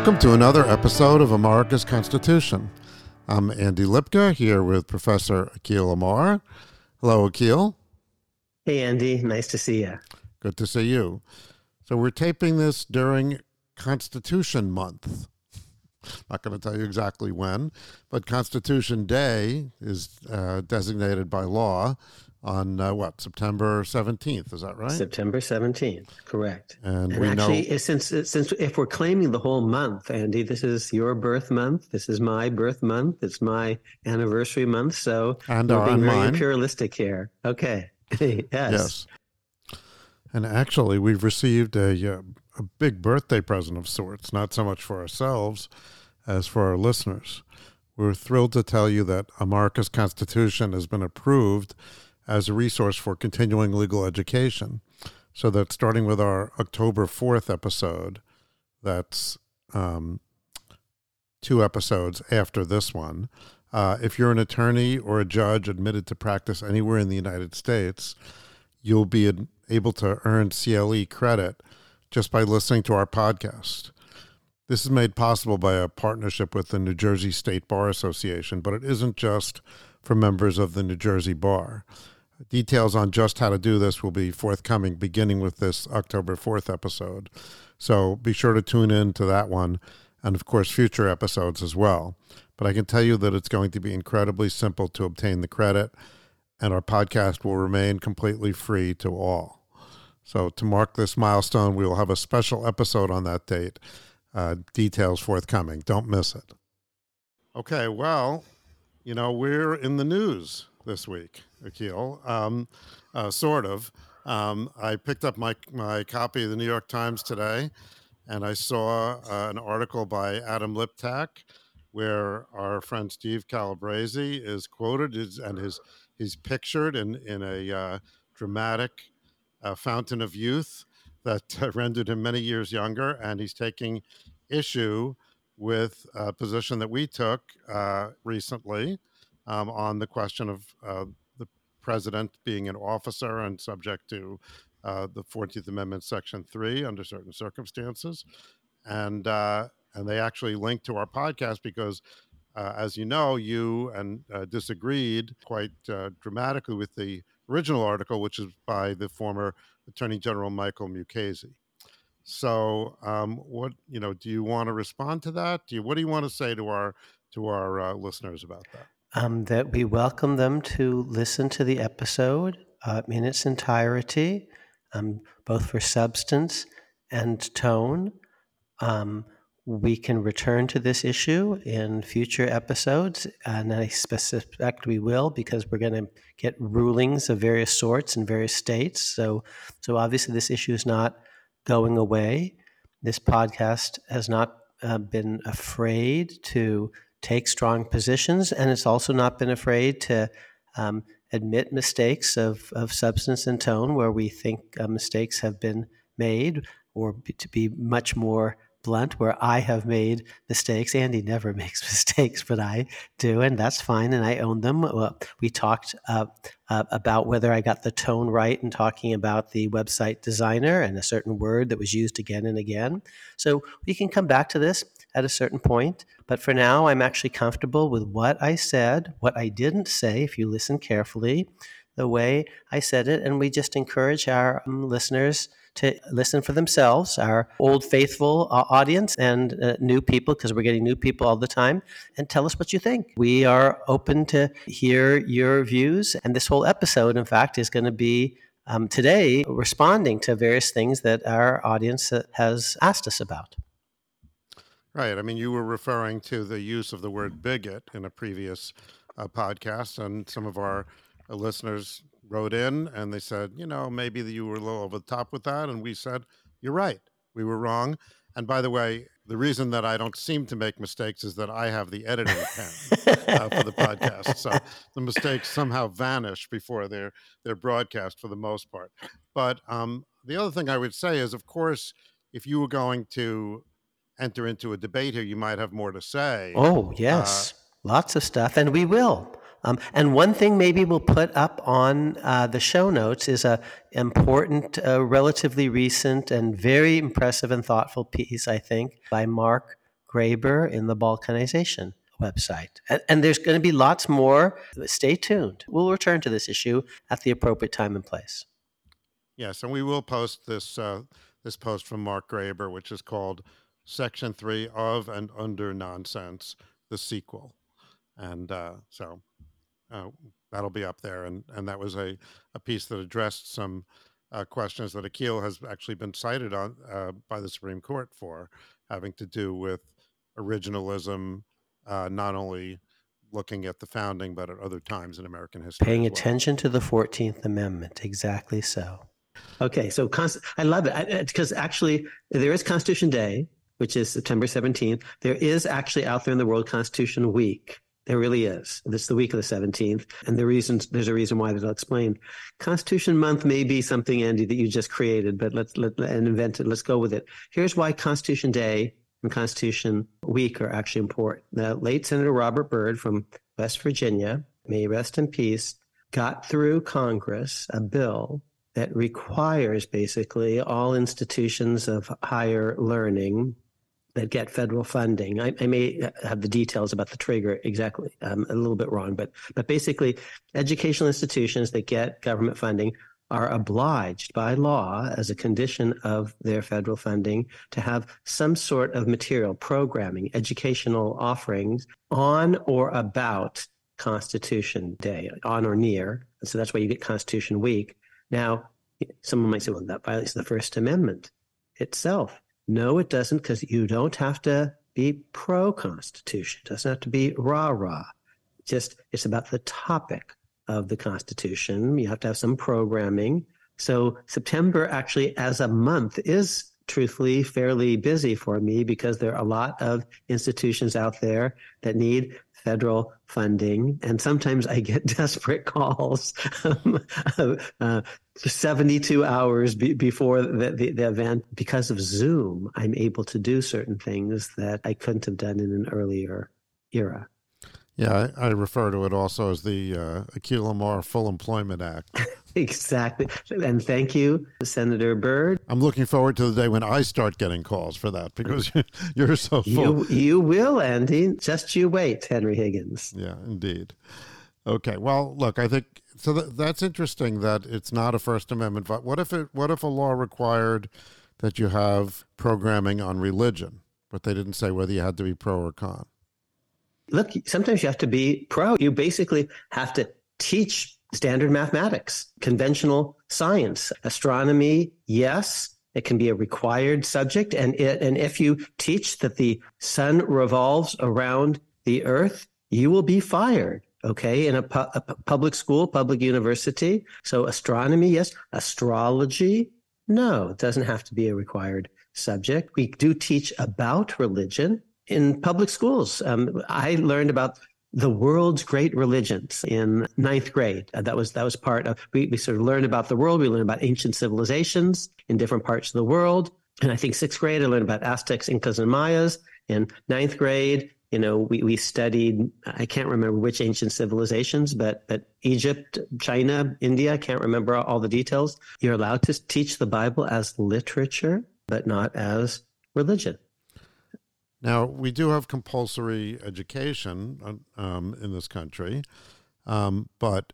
Welcome to another episode of America's Constitution. I'm Andy Lipka here with Professor Akhil Amar. Hello, Akhil. Hey, Andy. Nice to see you. Good to see you. So, we're taping this during Constitution Month. Not going to tell you exactly when, but Constitution Day is uh, designated by law on uh, what September seventeenth. Is that right? September seventeenth, correct. And, And we actually, know since since if we're claiming the whole month, Andy, this is your birth month. This is my birth month. It's my anniversary month. So and we're being very mine. imperialistic here. Okay. yes. Yes. And actually, we've received a, uh, a big birthday present of sorts, not so much for ourselves as for our listeners. We're thrilled to tell you that America's Constitution has been approved as a resource for continuing legal education. So that starting with our October 4th episode, that's um, two episodes after this one, uh, if you're an attorney or a judge admitted to practice anywhere in the United States, you'll be able to earn CLE credit just by listening to our podcast. This is made possible by a partnership with the New Jersey State Bar Association, but it isn't just for members of the New Jersey Bar. Details on just how to do this will be forthcoming beginning with this October 4th episode. So be sure to tune in to that one and, of course, future episodes as well. But I can tell you that it's going to be incredibly simple to obtain the credit, and our podcast will remain completely free to all. So, to mark this milestone, we will have a special episode on that date. Uh, details forthcoming. Don't miss it. Okay, well, you know, we're in the news this week, Akhil, um, uh, sort of. Um, I picked up my, my copy of the New York Times today, and I saw uh, an article by Adam Liptak where our friend Steve Calabresi is quoted and his he's pictured in in a uh, dramatic uh, fountain of youth that rendered him many years younger, and he's taking issue with a position that we took uh, recently um, on the question of uh, the president being an officer and subject to uh, the Fourteenth Amendment, Section Three, under certain circumstances, and uh, and they actually linked to our podcast because, uh, as you know, you and uh, disagreed quite uh, dramatically with the original article, which is by the former Attorney General Michael Mukasey. So, um, what you know, do you want to respond to that? Do you what do you want to say to our to our uh, listeners about that? Um, that we welcome them to listen to the episode uh, in its entirety, um, both for substance and tone. Um, we can return to this issue in future episodes, and I suspect we will because we're going to get rulings of various sorts in various states. So, so obviously, this issue is not going away. This podcast has not uh, been afraid to take strong positions, and it's also not been afraid to um, admit mistakes of, of substance and tone where we think uh, mistakes have been made, or be, to be much more blunt, where I have made mistakes. Andy never makes mistakes, but I do, and that's fine, and I own them. Well, we talked uh, uh, about whether I got the tone right in talking about the website designer and a certain word that was used again and again. So we can come back to this at a certain point. But for now, I'm actually comfortable with what I said, what I didn't say, if you listen carefully, the way I said it. And we just encourage our um, listeners to listen for themselves, our old faithful uh, audience and uh, new people, because we're getting new people all the time, and tell us what you think. We are open to hear your views. And this whole episode, in fact, is going to be um, today responding to various things that our audience uh, has asked us about. Right. I mean, you were referring to the use of the word bigot in a previous uh, podcast, and some of our uh, listeners wrote in and they said, you know, maybe you were a little over the top with that. And we said, you're right. We were wrong. And by the way, the reason that I don't seem to make mistakes is that I have the editing pen uh, for the podcast. So the mistakes somehow vanish before they're, they're broadcast for the most part. But um, the other thing I would say is, of course, if you were going to enter into a debate here, you might have more to say. Oh, yes. Uh, Lots of stuff. And we will. Um, and one thing maybe we'll put up on uh, the show notes is a important, uh, relatively recent, and very impressive and thoughtful piece, I think, by Mark Graber in the Balkinization website. And, and there's going to be lots more. Stay tuned. We'll return to this issue at the appropriate time and place. Yes, and we will post this uh, this post from Mark Graber, which is called "Section Three of and Under Nonsense: The Sequel," and uh, so uh, that'll be up there. And and that was a a piece that addressed some uh, questions that Akhil has actually been cited on uh, by the Supreme Court for, having to do with originalism, uh, not only looking at the founding, but at other times in American history. Paying well. attention to the 14th Amendment. Exactly so. Okay, so const- I love it because actually there is Constitution Day, which is September 17th. There is actually out there in the world Constitution Week. There really is. This is the week of the 17th. And the reasons, there's a reason why that I'll explain. Constitution Month may be something, Andy, that you just created, but let's let and invented. Let's go with it. Here's why Constitution Day and Constitution Week are actually important. The late Senator Robert Byrd from West Virginia, may rest in peace, got through Congress a bill that requires basically all institutions of higher learning that get federal funding. I, I, may have the details about the trigger exactly um, a little bit wrong, but but basically, educational institutions that get government funding are obliged by law as a condition of their federal funding to have some sort of material programming educational offerings on or about constitution day on or near. So that's why you get constitution week. Now someone might say well that violates the first amendment itself no it doesn't because you don't have to be pro constitution it doesn't have to be rah rah just it's about the topic of the Constitution. You have to have some programming. So September actually as a month is truthfully fairly busy for me because there are a lot of institutions out there that need federal funding. And sometimes I get desperate calls um, uh, 72 hours be- before the, the, the, event. Because of Zoom, I'm able to do certain things that I couldn't have done in an earlier era. Yeah, I, I, refer to it also as the uh, Amar Full Employment Act. exactly. And thank you, Senator Byrd. I'm looking forward to the day when I start getting calls for that because you're so full. You, you will, Andy. Just you wait, Henry Higgins. Yeah, indeed. Okay. Well, look, I think so. That, that's interesting that it's not a First Amendment. But what if it? What if a law required that you have programming on religion, but they didn't say whether you had to be pro or con? look, sometimes you have to be pro. You basically have to teach standard mathematics, conventional science, astronomy. Yes, it can be a required subject. And it, and if you teach that the sun revolves around the earth, you will be fired. Okay. In a, pu- a public school, public university. So astronomy, yes. Astrology, no, it doesn't have to be a required subject. We do teach about religion in public schools. Um, I learned about the world's great religions in ninth grade. Uh, that was that was part of we, we sort of learned about the world. We learned about ancient civilizations in different parts of the world. And I think sixth grade I learned about Aztecs, Incas, and Mayas. In ninth grade, you know, we, we studied I can't remember which ancient civilizations, but but Egypt, China, India. I can't remember all the details. You're allowed to teach the Bible as literature, but not as religion. Now, we do have compulsory education uh, um, in this country, um, but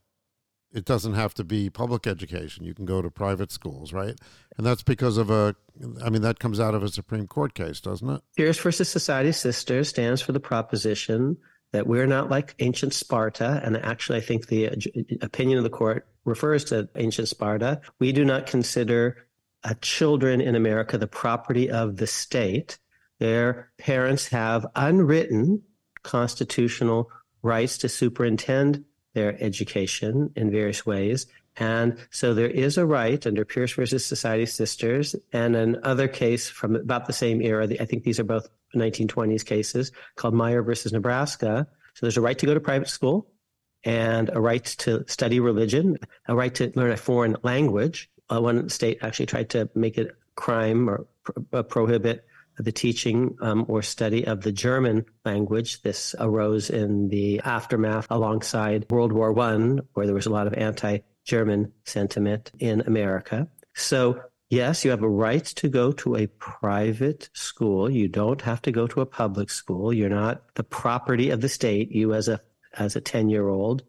it doesn't have to be public education. You can go to private schools, right? And that's because of a, I mean, that comes out of a Supreme Court case, doesn't it? Pierce versus Society Sisters stands for the proposition that we're not like ancient Sparta. And actually, I think the opinion of the court refers to ancient Sparta. We do not consider uh, children in America the property of the state their parents have unwritten constitutional rights to superintend their education in various ways. And so there is a right under Pierce versus Society Sisters and another case from about the same era. I think these are both 1920s cases called Meyer versus Nebraska. So there's a right to go to private school and a right to study religion, a right to learn a foreign language. Uh, one state actually tried to make it crime or uh, prohibit the teaching um, or study of the German language. This arose in the aftermath alongside World War One, where there was a lot of anti-German sentiment in America. So yes, you have a right to go to a private school. You don't have to go to a public school. You're not the property of the state, you as a as a 10 year old.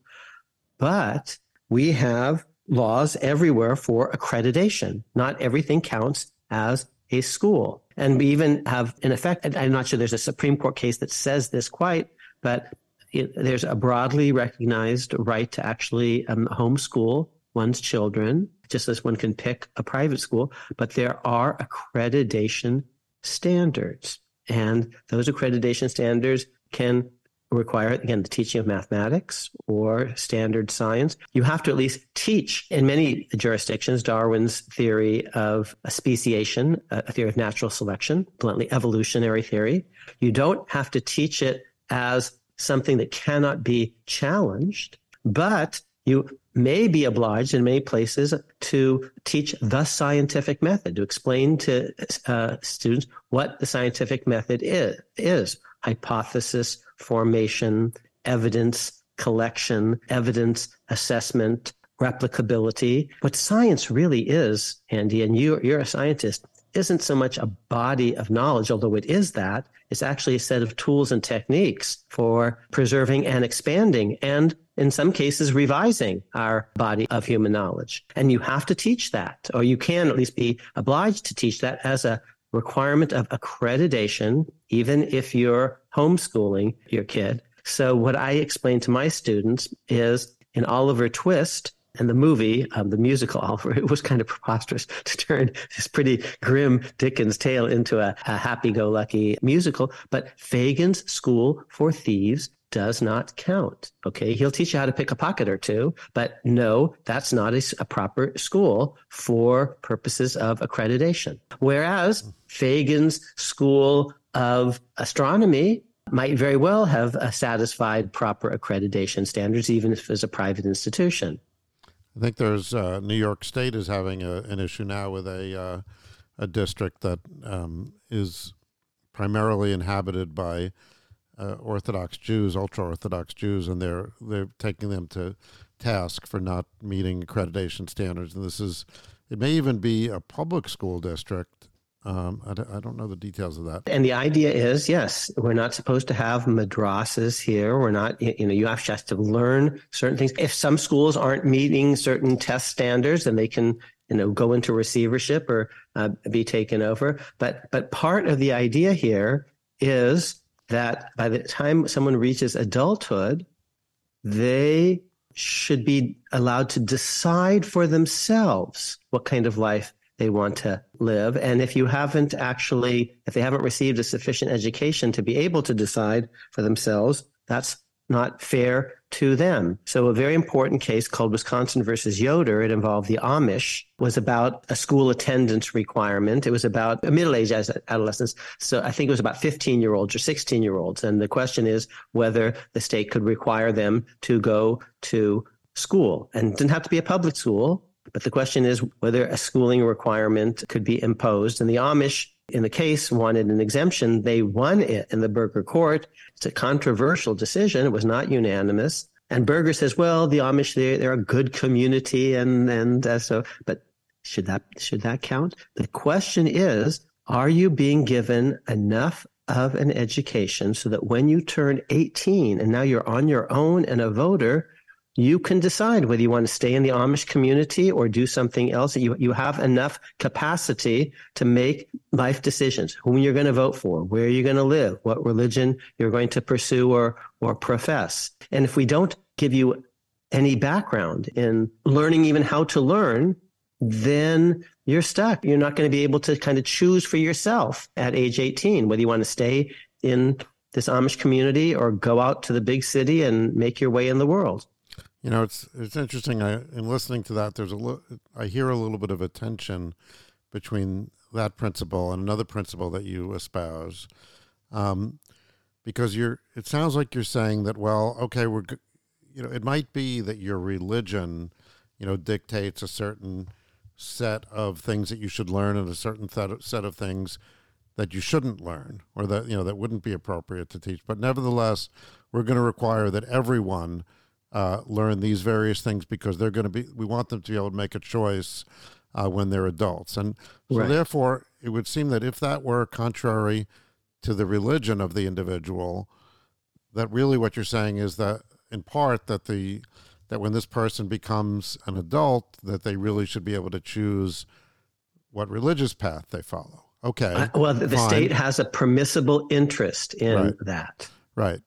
But we have laws everywhere for accreditation. Not everything counts as a school. And we even have, in effect, I'm not sure there's a Supreme Court case that says this quite, but it, there's a broadly recognized right to actually um, homeschool one's children, just as one can pick a private school. But there are accreditation standards. And those accreditation standards can require, again, the teaching of mathematics or standard science. You have to at least teach in many jurisdictions Darwin's theory of speciation, a theory of natural selection, bluntly evolutionary theory. You don't have to teach it as something that cannot be challenged, but you may be obliged in many places to teach the scientific method, to explain to uh, students what the scientific method is, is hypothesis formation, evidence collection, evidence assessment, replicability. What science really is, Andy, and you, you're a scientist, isn't so much a body of knowledge, although it is that. It's actually a set of tools and techniques for preserving and expanding and in some cases revising our body of human knowledge. And you have to teach that, or you can at least be obliged to teach that as a requirement of accreditation, even if you're homeschooling your kid. So what I explain to my students is in Oliver Twist, and the movie, um, the musical Oliver, it was kind of preposterous to turn this pretty grim Dickens tale into a, a happy-go-lucky musical. But Fagin's School for Thieves does not count. Okay. He'll teach you how to pick a pocket or two, but no, that's not a, a, proper school for purposes of accreditation. Whereas Fagin's School of Astronomy might very well have satisfied proper accreditation standards, even if it's a private institution. I think there's uh, New York State is having a, an issue now with a uh, a district that um, is primarily inhabited by uh, Orthodox Jews, ultra Orthodox Jews, and they're they're taking them to task for not meeting accreditation standards. And this is, it may even be a public school district. Um, I, I don't know the details of that. And the idea is, yes, we're not supposed to have madrasas here. We're not, you know, you have to learn certain things. If some schools aren't meeting certain test standards, then they can you know go into receivership or uh, be taken over but but part of the idea here is that by the time someone reaches adulthood, they should be allowed to decide for themselves what kind of life they want to live. And if you haven't actually, if they haven't received a sufficient education to be able to decide for themselves, that's not fair to them. So a very important case called Wisconsin versus Yoder, it involved the Amish, was about a school attendance requirement. It was about middle-aged adolescents. So I think it was about 15 year olds or 16 year olds. And the question is whether the state could require them to go to school and didn't have to be a public school. But the question is whether a schooling requirement could be imposed. And the Amish in the case wanted an exemption. They won it in the Burger court. It's a controversial decision. It was not unanimous. And Burger says, well, the Amish, they're, they're a good community. And, and uh, so, but should that, should that count? The question is, are you being given enough of an education so that when you turn 18 and now you're on your own and a voter, you can decide whether you want to stay in the Amish community or do something else. You, you have enough capacity to make life decisions, whom you're going to vote for, where you're going to live, what religion you're going to pursue or, or profess. And if we don't give you any background in learning even how to learn, then you're stuck. You're not going to be able to kind of choose for yourself at age 18 whether you want to stay in this Amish community or go out to the big city and make your way in the world. You know, it's it's interesting. I in listening to that, there's a li- I hear a little bit of a tension between that principle and another principle that you espouse, um, because you're. It sounds like you're saying that. Well, okay, we're. You know, it might be that your religion, you know, dictates a certain set of things that you should learn and a certain set of things that you shouldn't learn or that you know that wouldn't be appropriate to teach. But nevertheless, we're going to require that everyone uh, learn these various things because they're going to be. We want them to be able to make a choice uh, when they're adults. And so, Right. therefore, it would seem that if that were contrary to the religion of the individual, that really what you're saying is that, in part, that the that when this person becomes an adult, that they really should be able to choose what religious path they follow. Okay. Well, the, the state has a permissible interest in Right. that. Right.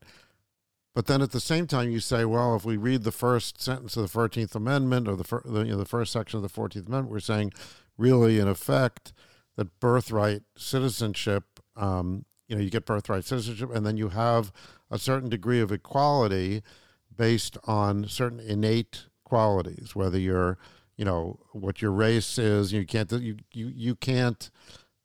But then at the same time, you say, well, if we read the first sentence of the Fourteenth Amendment or the, fir- the you know the first section of the Fourteenth Amendment, we're saying, really, in effect, that birthright citizenship, um, you know, you get birthright citizenship, and then you have a certain degree of equality based on certain innate qualities, whether you're, you know, what your race is. You can't you you you can't,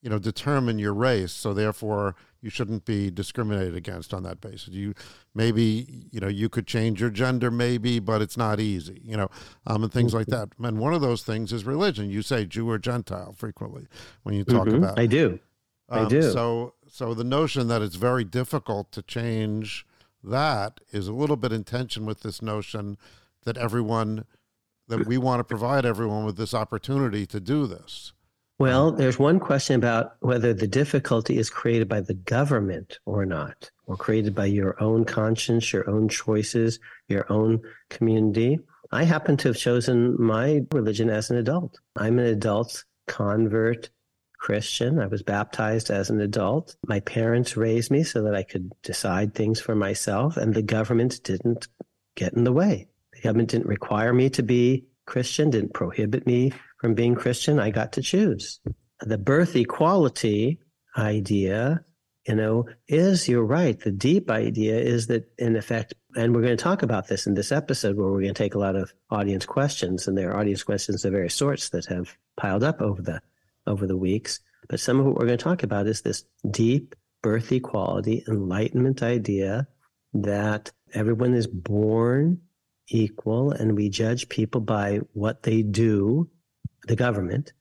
you know, determine your race. So therefore, you shouldn't be discriminated against on that basis. You maybe you know you could change your gender, maybe, but it's not easy. You know, um, and things like that. And one of those things is religion. You say Jew or Gentile frequently when you talk Mhm. about. I do. I Um, do. So, so the notion that it's very difficult to change that is a little bit in tension with this notion that everyone, that we want to provide everyone with this opportunity to do this. Well, there's one question about whether the difficulty is created by the government or not, or created by your own conscience, your own choices, your own community. I happen to have chosen my religion as an adult. I'm an adult convert Christian. I was baptized as an adult. My parents raised me so that I could decide things for myself, and the government didn't get in the way. The government didn't require me to be Christian, didn't prohibit me from being Christian. I got to choose. The birth equality idea, you know, is, you're right. The deep idea is that, in effect, and we're going to talk about this in this episode where we're going to take a lot of audience questions, and there are audience questions of various sorts that have piled up over the over the weeks. But some of what we're going to talk about is this deep birth equality, enlightenment idea that everyone is born equal and we judge people by what they do, the government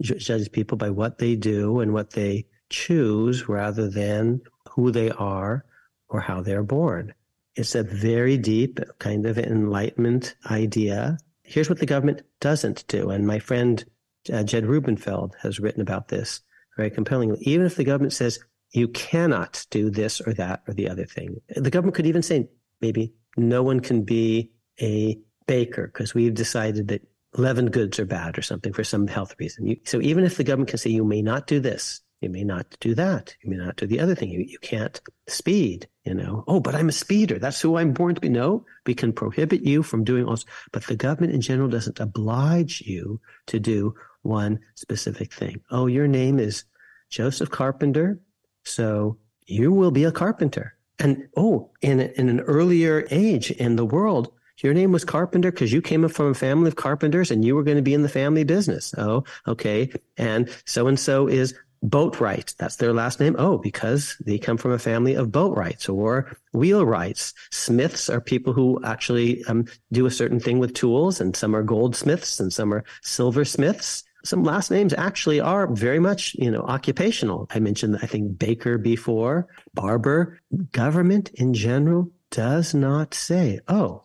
judges people by what they do and what they choose rather than who they are or how they're born. It's a very deep kind of enlightenment idea. Here's what the government doesn't do. And my friend uh, Jed Rubenfeld has written about this very compellingly. Even if the government says you cannot do this or that or the other thing, the government could even say maybe no one can be a baker because we've decided that leavened goods are bad or something for some health reason. You, so even if the government can say you may not do this, you may not do that, you may not do the other thing, you, you can't speed, you know. Oh, but I'm a speeder. That's who I'm born to be. No, we can prohibit you from doing all. But the government in general doesn't oblige you to do one specific thing. Oh, your name is Joseph Carpenter, so you will be a carpenter. And oh, in in an earlier age in the world, your name was Carpenter because you came from a family of carpenters and you were going to be in the family business. Oh, okay. And so and so is Boatwright. That's their last name. Oh, because they come from a family of boatwrights or wheelwrights. Smiths are people who actually um, do a certain thing with tools, and some are goldsmiths and some are silversmiths. Some last names actually are very much, you know, occupational. I mentioned, I think, baker before, barber. Government in general does not say, oh,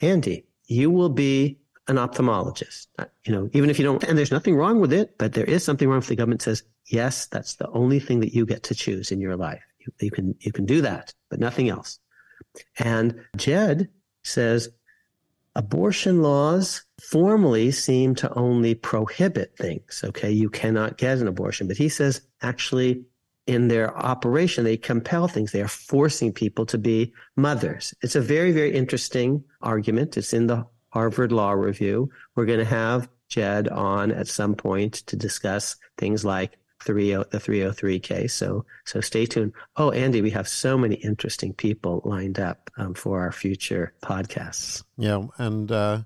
Andy, you will be an ophthalmologist. Uh, You know, even if you don't, and there's nothing wrong with it, but there is something wrong if the government says, yes, that's the only thing that you get to choose in your life. You, you can, you can do that, but nothing else. And Jed says abortion laws formally seem to only prohibit things. Okay. You cannot get an abortion, but he says actually in their operation, they compel things. They are forcing people to be mothers. It's a very, very interesting argument. It's in the Harvard Law Review. We're going to have Jed on at some point to discuss things like 30, the 303 case. So, so stay tuned. Oh, Andy, we have so many interesting people lined up um, for our future podcasts. Yeah, and uh,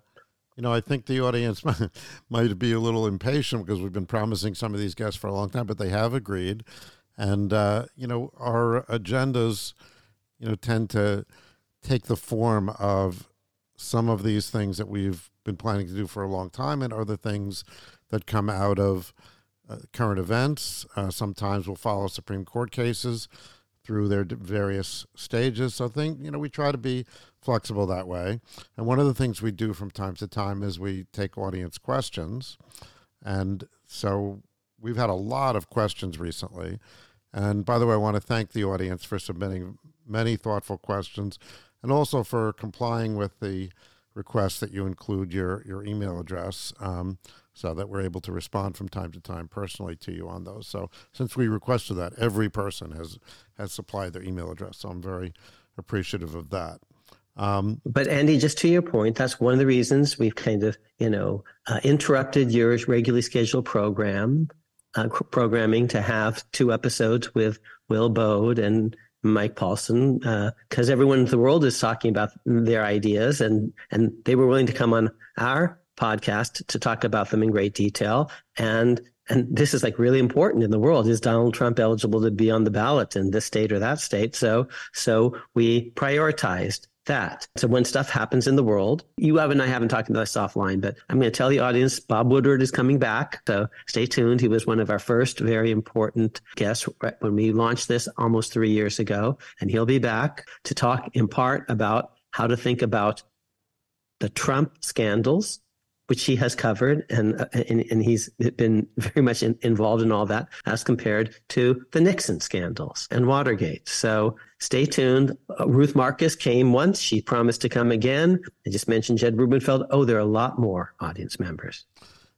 you know, I think the audience might be a little impatient because we've been promising some of these guests for a long time, but they have agreed, and uh, you know, our agendas, you know, tend to take the form of some of these things that we've been planning to do for a long time, and other things that come out of uh, current events. Uh, sometimes we'll follow Supreme Court cases through their various stages. So I think you know we try to be flexible that way. And one of the things we do from time to time is we take audience questions. And so we've had a lot of questions recently. And by the way, I want to thank the audience for submitting many thoughtful questions and also for complying with the request that you include your, your email address um, so that we're able to respond from time to time personally to you on those. So since we requested that, every person has, has supplied their email address. So I'm very appreciative of that. Um, but Andy, just to your point, that's one of the reasons we've kind of, you know, uh, interrupted your regularly scheduled program uh, programming to have two episodes with Will Baude and Mike Paulsen because uh, everyone in the world is talking about their ideas and and they were willing to come on our podcast to talk about them in great detail. And and this is like really important in the world. Is donald trump eligible to be on the ballot in this state or that state? So so we prioritized that. So when stuff happens in the world, you have and I haven't talked about this offline, but I'm going to tell the audience Bob Woodward is coming back. So stay tuned. He was one of our first very important guests when we launched this almost three years ago. And he'll be back to talk in part about how to think about the Trump scandals which he has covered, and uh, and, and he's been very much in, involved in all that, as compared to the Nixon scandals and Watergate. So stay tuned. Uh, Ruth Marcus came once; she promised to come again. I just mentioned Jed Rubenfeld. Oh, there are a lot more audience members.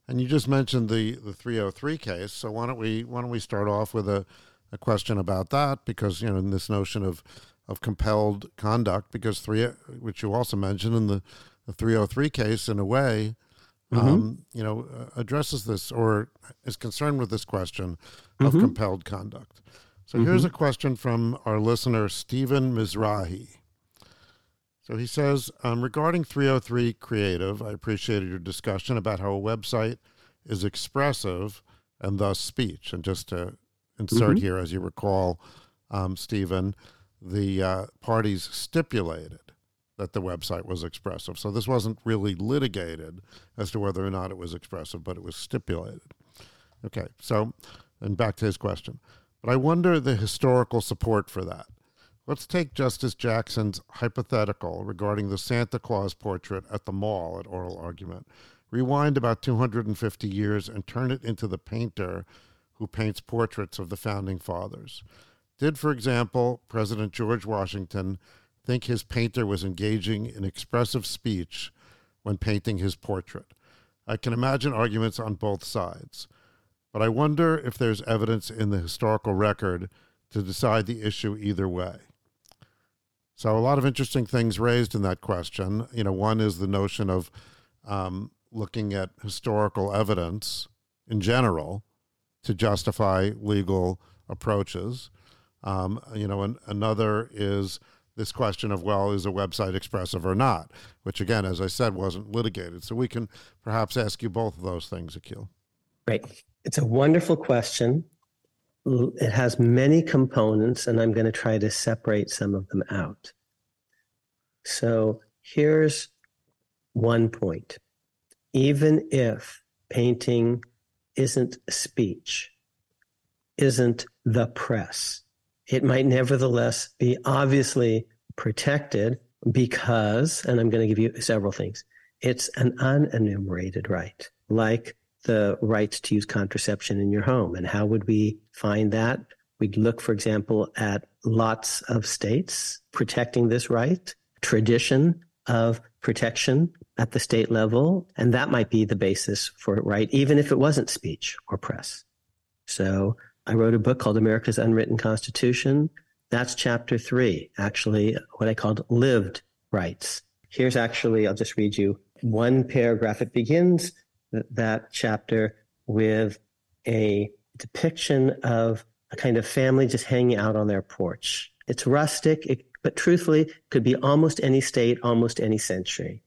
And you just mentioned the the 303 case. So why don't we why don't we start off with a, a question about that? Because you know, in this notion of of compelled conduct, because three, which you also mentioned in the the 303 case, in a way mm-hmm. um, you know, uh, addresses this or is concerned with this question of mm-hmm. compelled conduct. So mm-hmm. here's a question from our listener, Stephen Mizrahi. So he says, um, regarding 303 Creative, I appreciated your discussion about how a website is expressive and thus speech. And just to insert mm-hmm. here, as you recall, um, Stephen, the uh, parties stipulated that the website was expressive. So this wasn't really litigated as to whether or not it was expressive, but it was stipulated. Okay, so, and back to his question. But I wonder the historical support for that. Let's take Justice Jackson's hypothetical regarding the Santa Claus portrait at the mall at oral argument. Rewind about 250 years and turn it into the painter who paints portraits of the founding fathers. Did, for example, President George Washington think his painter was engaging in expressive speech when painting his portrait. I can imagine arguments on both sides, but I wonder if there's evidence in the historical record to decide the issue either way. So, a lot of interesting things raised in that question. You know, one is the notion of um, looking at historical evidence in general to justify legal approaches. Um, you know, and another is this question of, well, is a website expressive or not, which again, as I said, wasn't litigated. So we can perhaps ask you both of those things, Akhil. Right. It's a wonderful question. It has many components, and I'm going to try to separate some of them out. So here's one point. Even if painting isn't speech, isn't the press, it might nevertheless be obviously protected because, and I'm going to give you several things, it's an unenumerated right, like the right to use contraception in your home. And how would we find that? We'd look, for example, at lots of states protecting this right, tradition of protection at the state level, and that might be the basis for it, right? Even if it wasn't speech or press. So I wrote a book called America's Unwritten Constitution. That's chapter three, actually, what I called lived rights. Here's actually, I'll just read you one paragraph. It begins that chapter with a depiction of a kind of family just hanging out on their porch. It's rustic, it, but truthfully, could be almost any state, almost any century.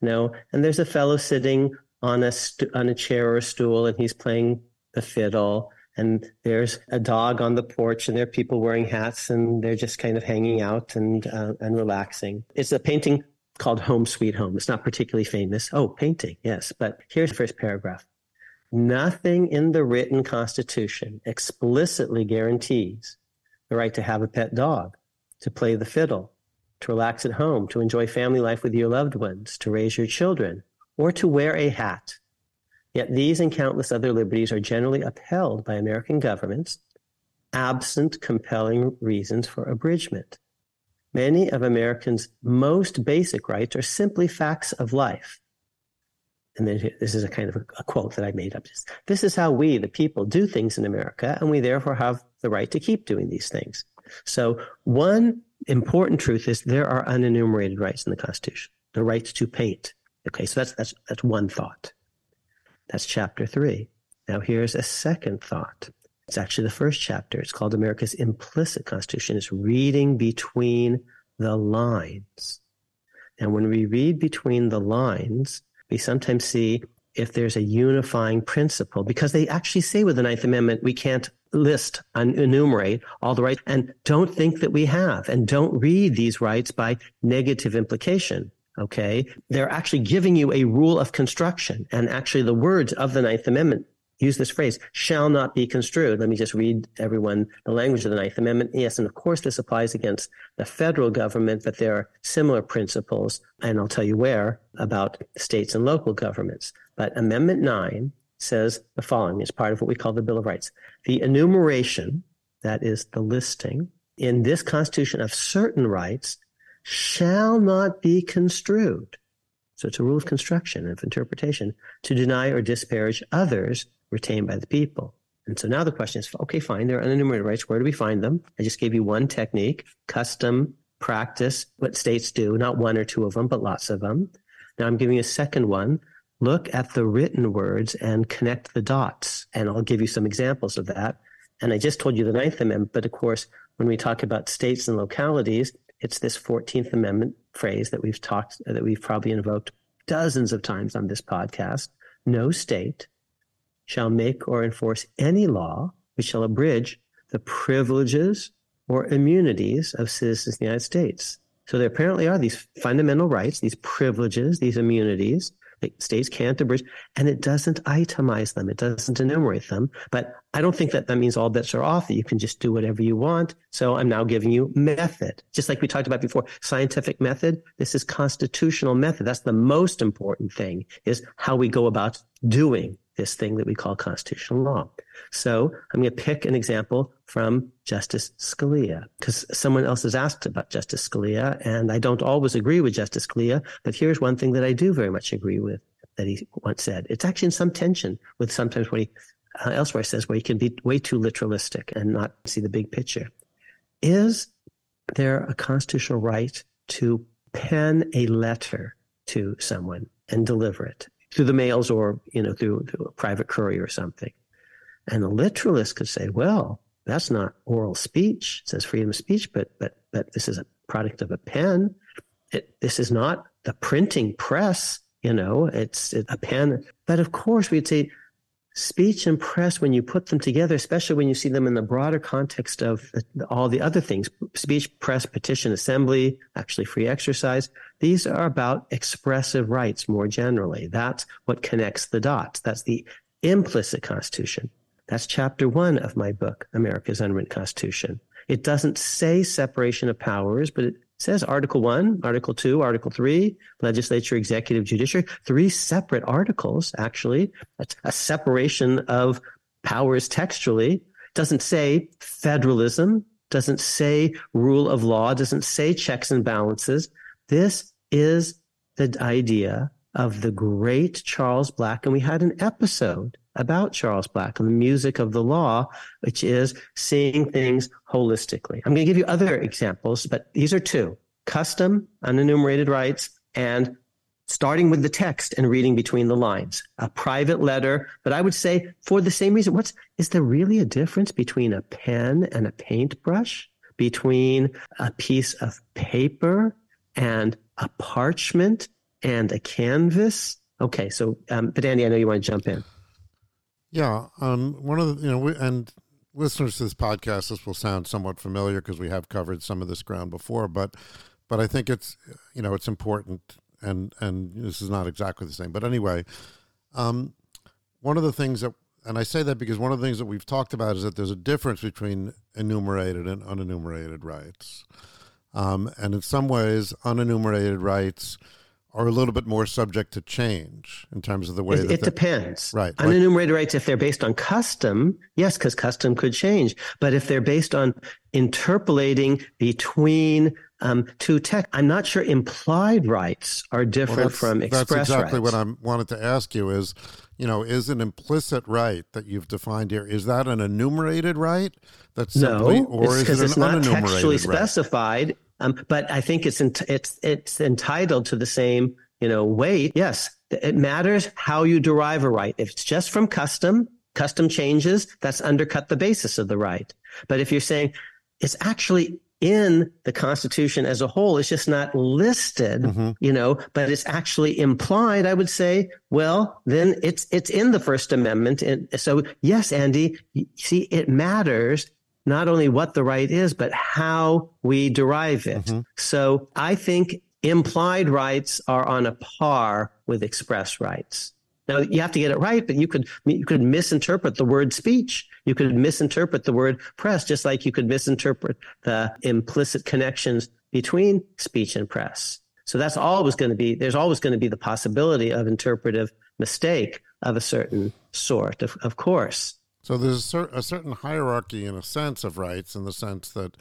You know, and there's a fellow sitting on a st- on a chair or a stool, and he's playing the fiddle and there's a dog on the porch and there are people wearing hats and they're just kind of hanging out and uh, and relaxing. It's a painting called home sweet home. It's not particularly famous. Oh painting yes. But here's the first paragraph. Nothing in the written constitution explicitly guarantees the right to have a pet dog to play the fiddle to relax at home to enjoy family life with your loved ones to raise your children or to wear a hat Yet these and countless other liberties are generally upheld by American governments, absent compelling reasons for abridgment. Many of Americans' most basic rights are simply facts of life. And then this is a kind of a, a quote that I made up. Just, This is how we, the people, do things in America, and we therefore have the right to keep doing these things. So, one important truth is there are unenumerated rights in the Constitution. The rights to paint. Okay, so that's that's that's one thought. That's chapter three. Now here's a second thought. It's actually the first chapter. It's called America's Implicit Constitution. It's reading between the lines. And when we read between the lines, we sometimes see if there's a unifying principle, because they actually say with the Ninth Amendment, we can't list and enumerate all the rights and don't think that we have and don't read these rights by negative implication. Okay. They're actually giving you a rule of construction and actually the words of the Ninth Amendment use this phrase shall not be construed. Let me just read everyone the language of the Ninth Amendment. Yes, and of course this applies against the federal government, but there are similar principles, and I'll tell you where about states and local governments. But Amendment 9 says the following is part of what we call the Bill of Rights. The enumeration, that is the listing, in this Constitution of certain rights shall not be construed. So it's a rule of construction and of interpretation to deny or disparage others retained by the people. And so now the question is, okay, fine, there are unenumerated rights. Where do we find them? I just gave you one technique, custom practice, what states do, not one or two of them, but lots of them. Now I'm giving you a second one. Look at the written words and connect the dots. And I'll give you some examples of that. And I just told you the Ninth Amendment, but of course, when we talk about states and localities, it's this 14th Amendment phrase that we've talked, that we've probably invoked dozens of times on this podcast. No state shall make or enforce any law which shall abridge the privileges or immunities of citizens of the United States. So there apparently are these fundamental rights, these privileges, these immunities states can't abridge, and it doesn't itemize them. It doesn't enumerate them. But I don't think that that means all bets are off, that you can just do whatever you want. So I'm now giving you method. Just like we talked about before, scientific method. This is constitutional method. That's the most important thing is how we go about doing this thing that we call constitutional law. So I'm going to pick an example from Justice Scalia because someone else has asked about Justice Scalia, and I don't always agree with Justice Scalia, but here's one thing that I do very much agree with that he once said. It's actually in some tension with sometimes what he uh, elsewhere says, where he can be way too literalistic and not see the big picture. Is there a constitutional right to pen a letter to someone and deliver it? Through the mails or, you know, through, through a private courier or something. And the literalist could say, well, that's not oral speech. It says freedom of speech, but, but, but this is a product of a pen. It, this is not the printing press, you know, it's, it's a pen. But of course, we'd say speech and press, when you put them together, especially when you see them in the broader context of uh, all the other things, speech, press, petition, assembly, actually free exercise, these are about expressive rights more generally. That's what connects the dots. That's the implicit constitution. That's chapter one of my book, America's Unwritten Constitution. It doesn't say separation of powers, but it says Article 1, Article 2, Article 3, legislature, executive, judiciary, three separate articles, actually, a separation of powers textually. Doesn't say federalism, doesn't say rule of law, doesn't say checks and balances. This is the idea of the great Charles Black. And we had an episode about Charles Black and the music of the law, which is seeing things holistically. I'm going to give you other examples, but these are two custom, unenumerated rights, and starting with the text and reading between the lines. A private letter, but I would say for the same reason, what's is there really a difference between a pen and a paintbrush? Between a piece of paper and a parchment and a canvas? Okay, so um, but Andy, I know you want to jump in. Yeah, um, one of the you know, we, and listeners to this podcast, this will sound somewhat familiar because we have covered some of this ground before, but but I think it's you know it's important, and and this is not exactly the same, but anyway, um, one of the things that and I say that because one of the things that we've talked about is that there's a difference between enumerated and unenumerated rights, um, and in some ways, unenumerated rights are a little bit more subject to change in terms of the way it, that it depends. Right. Unenumerated rights, if they're based on custom, yes, because custom could change. But if they're based on interpolating between um, two texts, I'm not sure implied rights are different well, from express That's exactly rights. what I wanted to ask you is, you know, is an implicit right that you've defined here, is that an enumerated right? That's simply, no, or is it it it's an not textually right? specified. Um, but I think it's ent- it's it's entitled to the same you know weight. Yes, it matters how you derive a right. If it's just from custom, custom changes, that's undercut the basis of the right. But if you're saying it's actually in the Constitution as a whole, it's just not listed, Mm-hmm. you know, but it's actually implied, I would say, well, then it's it's in the First Amendment. And so yes, Andy, you see, it matters not only what the right is, but how we derive it. Mm-hmm. So I think implied rights are on a par with express rights. Now you have to get it right, but you could you could misinterpret the word speech. You could misinterpret the word press, just like you could misinterpret the implicit connections between speech and press. So that's always going to be there's always going to be the possibility of interpretive mistake of a certain sort, of, of course. So there's a, cer- a certain hierarchy in a sense of rights, in the sense that,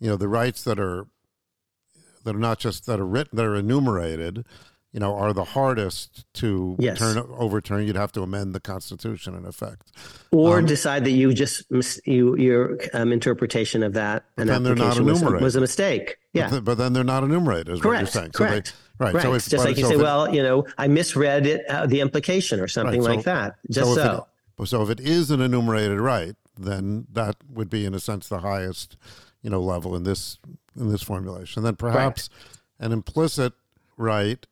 you know, the rights that are that are not just that are written that are enumerated, you know, are the hardest to Yes. turn overturn. You'd have to amend the Constitution in effect. or Um, decide that you just mis- you your um, interpretation of that and then they're not application was, was a mistake. Yeah, But, th- but then they're not enumerated, is correct. what you're saying. correct. They, right. right. So if, just like you so say, well, you know, I misread it, uh, the implication or something Right, so- like that. Just so so. if it- it is an enumerated right, then that would be, in a sense, the highest, you know, level in this in this formulation. Then perhaps an implicit right,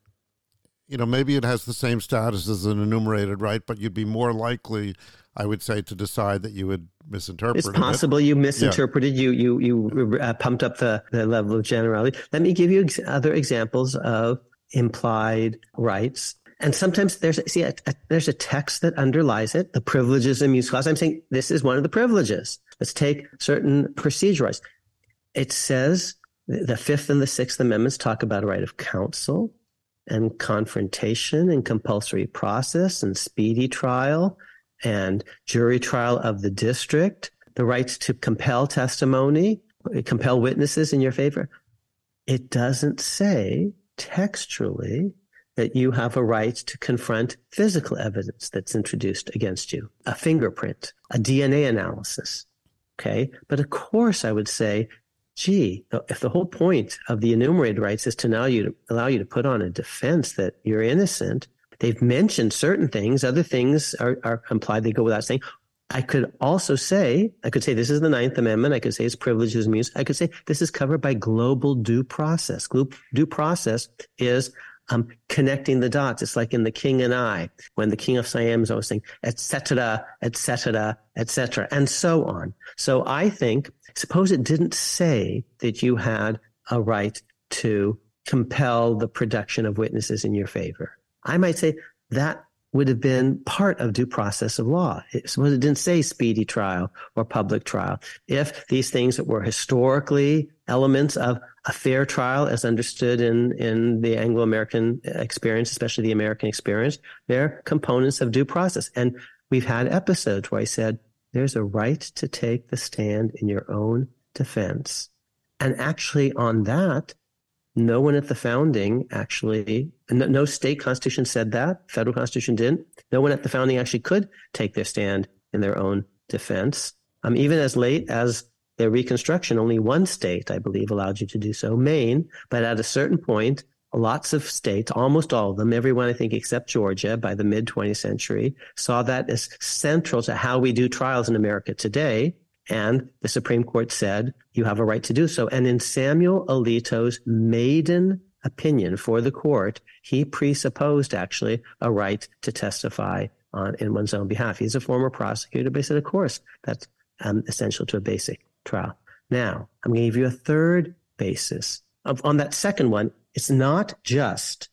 you know, maybe it has the same status as an enumerated right, but you'd be more likely, I would say, to decide that you would misinterpret it's it. possible you misinterpreted. You you you uh, pumped up the, the level of generality. Let me give you ex- other examples of implied rights. And sometimes there's see a, a, there's a text that underlies it. The privileges and use clause. I'm saying this is one of the privileges. Let's take certain procedure rights. It says the Fifth and the Sixth Amendments talk about a right of counsel and confrontation and compulsory process and speedy trial and jury trial of the district, the rights to compel testimony, compel witnesses in your favor. It doesn't say textually that you have a right to confront physical evidence that's introduced against you, a fingerprint, a DNA analysis. Okay. But of course, I would say, gee, if the whole point of the enumerated rights is to allow you to allow you to put on a defense that you're innocent, they've mentioned certain things, other things are, are implied, they go without saying. I could also say, I could say this is the Ninth Amendment. I could say it's privileges and use. I could say this is covered by global due process. Due process is um, connecting the dots. It's like in The King and I, when the King of Siam is always saying, et cetera, et cetera, et cetera, and so on. So I think, suppose it didn't say that you had a right to compel the production of witnesses in your favor. I might say that would have been part of due process of law. It, it didn't say speedy trial or public trial. If these things that were historically elements of a fair trial as understood in, in the Anglo-American experience, especially the American experience, they're components of due process. And we've had episodes where I said, there's a right to take the stand in your own defense. And actually on that, no one at the founding actually, no, no, state constitution said that. Federal constitution didn't. No one at the founding actually could take their stand in their own defense. Um, even as late as their reconstruction, only one state, I believe, allowed you to do so, Maine. But at a certain point, lots of states, almost all of them, everyone I think except Georgia by the mid 20th century, saw that as central to how we do trials in America today. And the Supreme Court said, you have a right to do so. And in Samuel Alito's maiden opinion for the court, he presupposed actually a right to testify on in one's own behalf. He's a former prosecutor, but he said, of course, that's um, essential to a basic trial. Now, I'm going to give you a third basis. Of, on that second one, it's not just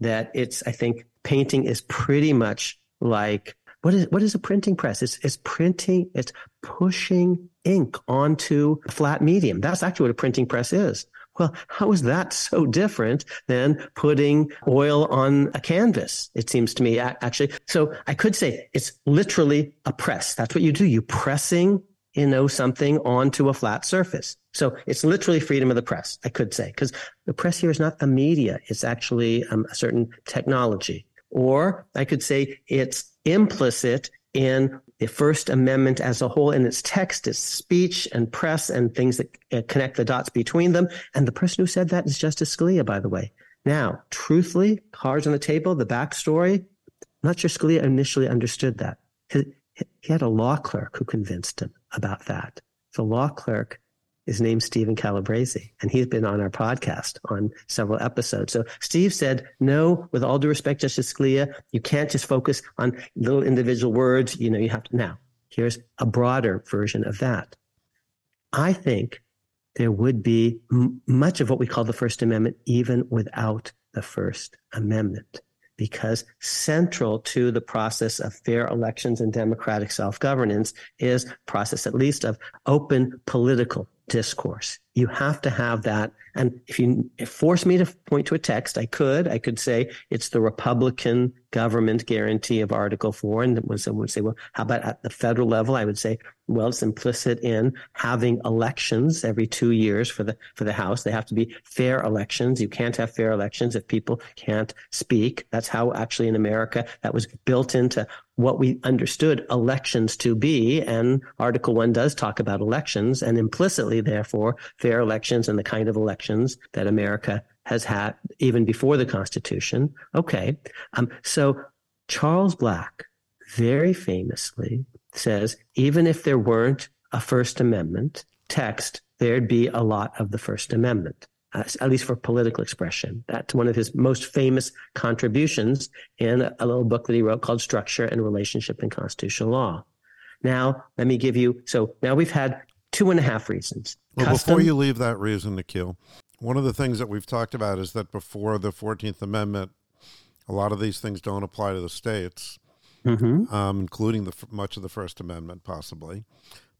that it's, I think, painting is pretty much like what is what is a printing press? It's it's printing, it's pushing ink onto a flat medium. That's actually what a printing press is. Well, how is that so different than putting oil on a canvas? It seems to me actually. So I could say it's literally a press. That's what you do. You pressing, you know, something onto a flat surface. So it's literally freedom of the press. I could say because the press here is not a media. It's actually um, a certain technology. Or I could say it's implicit in the First Amendment as a whole in its text, its speech and press and things that uh, connect the dots between them. And the person who said that is Justice Scalia, by the way. Now, truthfully, cards on the table, the backstory, I'm not sure Scalia initially understood that. He, he had a law clerk who convinced him about that. The law clerk is named Stephen Calabresi, and he's been on our podcast on several episodes. So Steve said, no, with all due respect, Justice Scalia, you can't just focus on little individual words. You know, you have to. Now, here's a broader version of that. I think there would be m- much of what we call the First Amendment even without the First Amendment because central to the process of fair elections and democratic self-governance is process at least of open political discourse. You have to have that. And if you force me to point to a text, I could. I could say it's the Republican government guarantee of Article 4. And someone would say, well, how about at the federal level? I would say, well, it's implicit in having elections every two years for the for the House. They have to be fair elections. You can't have fair elections if people can't speak. That's how actually in America that was built into what we understood elections to be. And Article 1 does talk about elections and implicitly, therefore, fair elections and the kind of elections that America has had even before the Constitution. Okay. Um, so Charles Black very famously says even if there weren't a First Amendment text, there'd be a lot of the First Amendment uh, at least for political expression. That's one of his most famous contributions in a, a little book that he wrote called Structure and Relationship in Constitutional Law. Now, let me give you, so now we've had two and a half reasons. Well, Custom, before you leave that reason, Akhil, one of the things that we've talked about is that before the 14th Amendment, a lot of these things don't apply to the states, mm-hmm. um, including the, much of the First Amendment, possibly.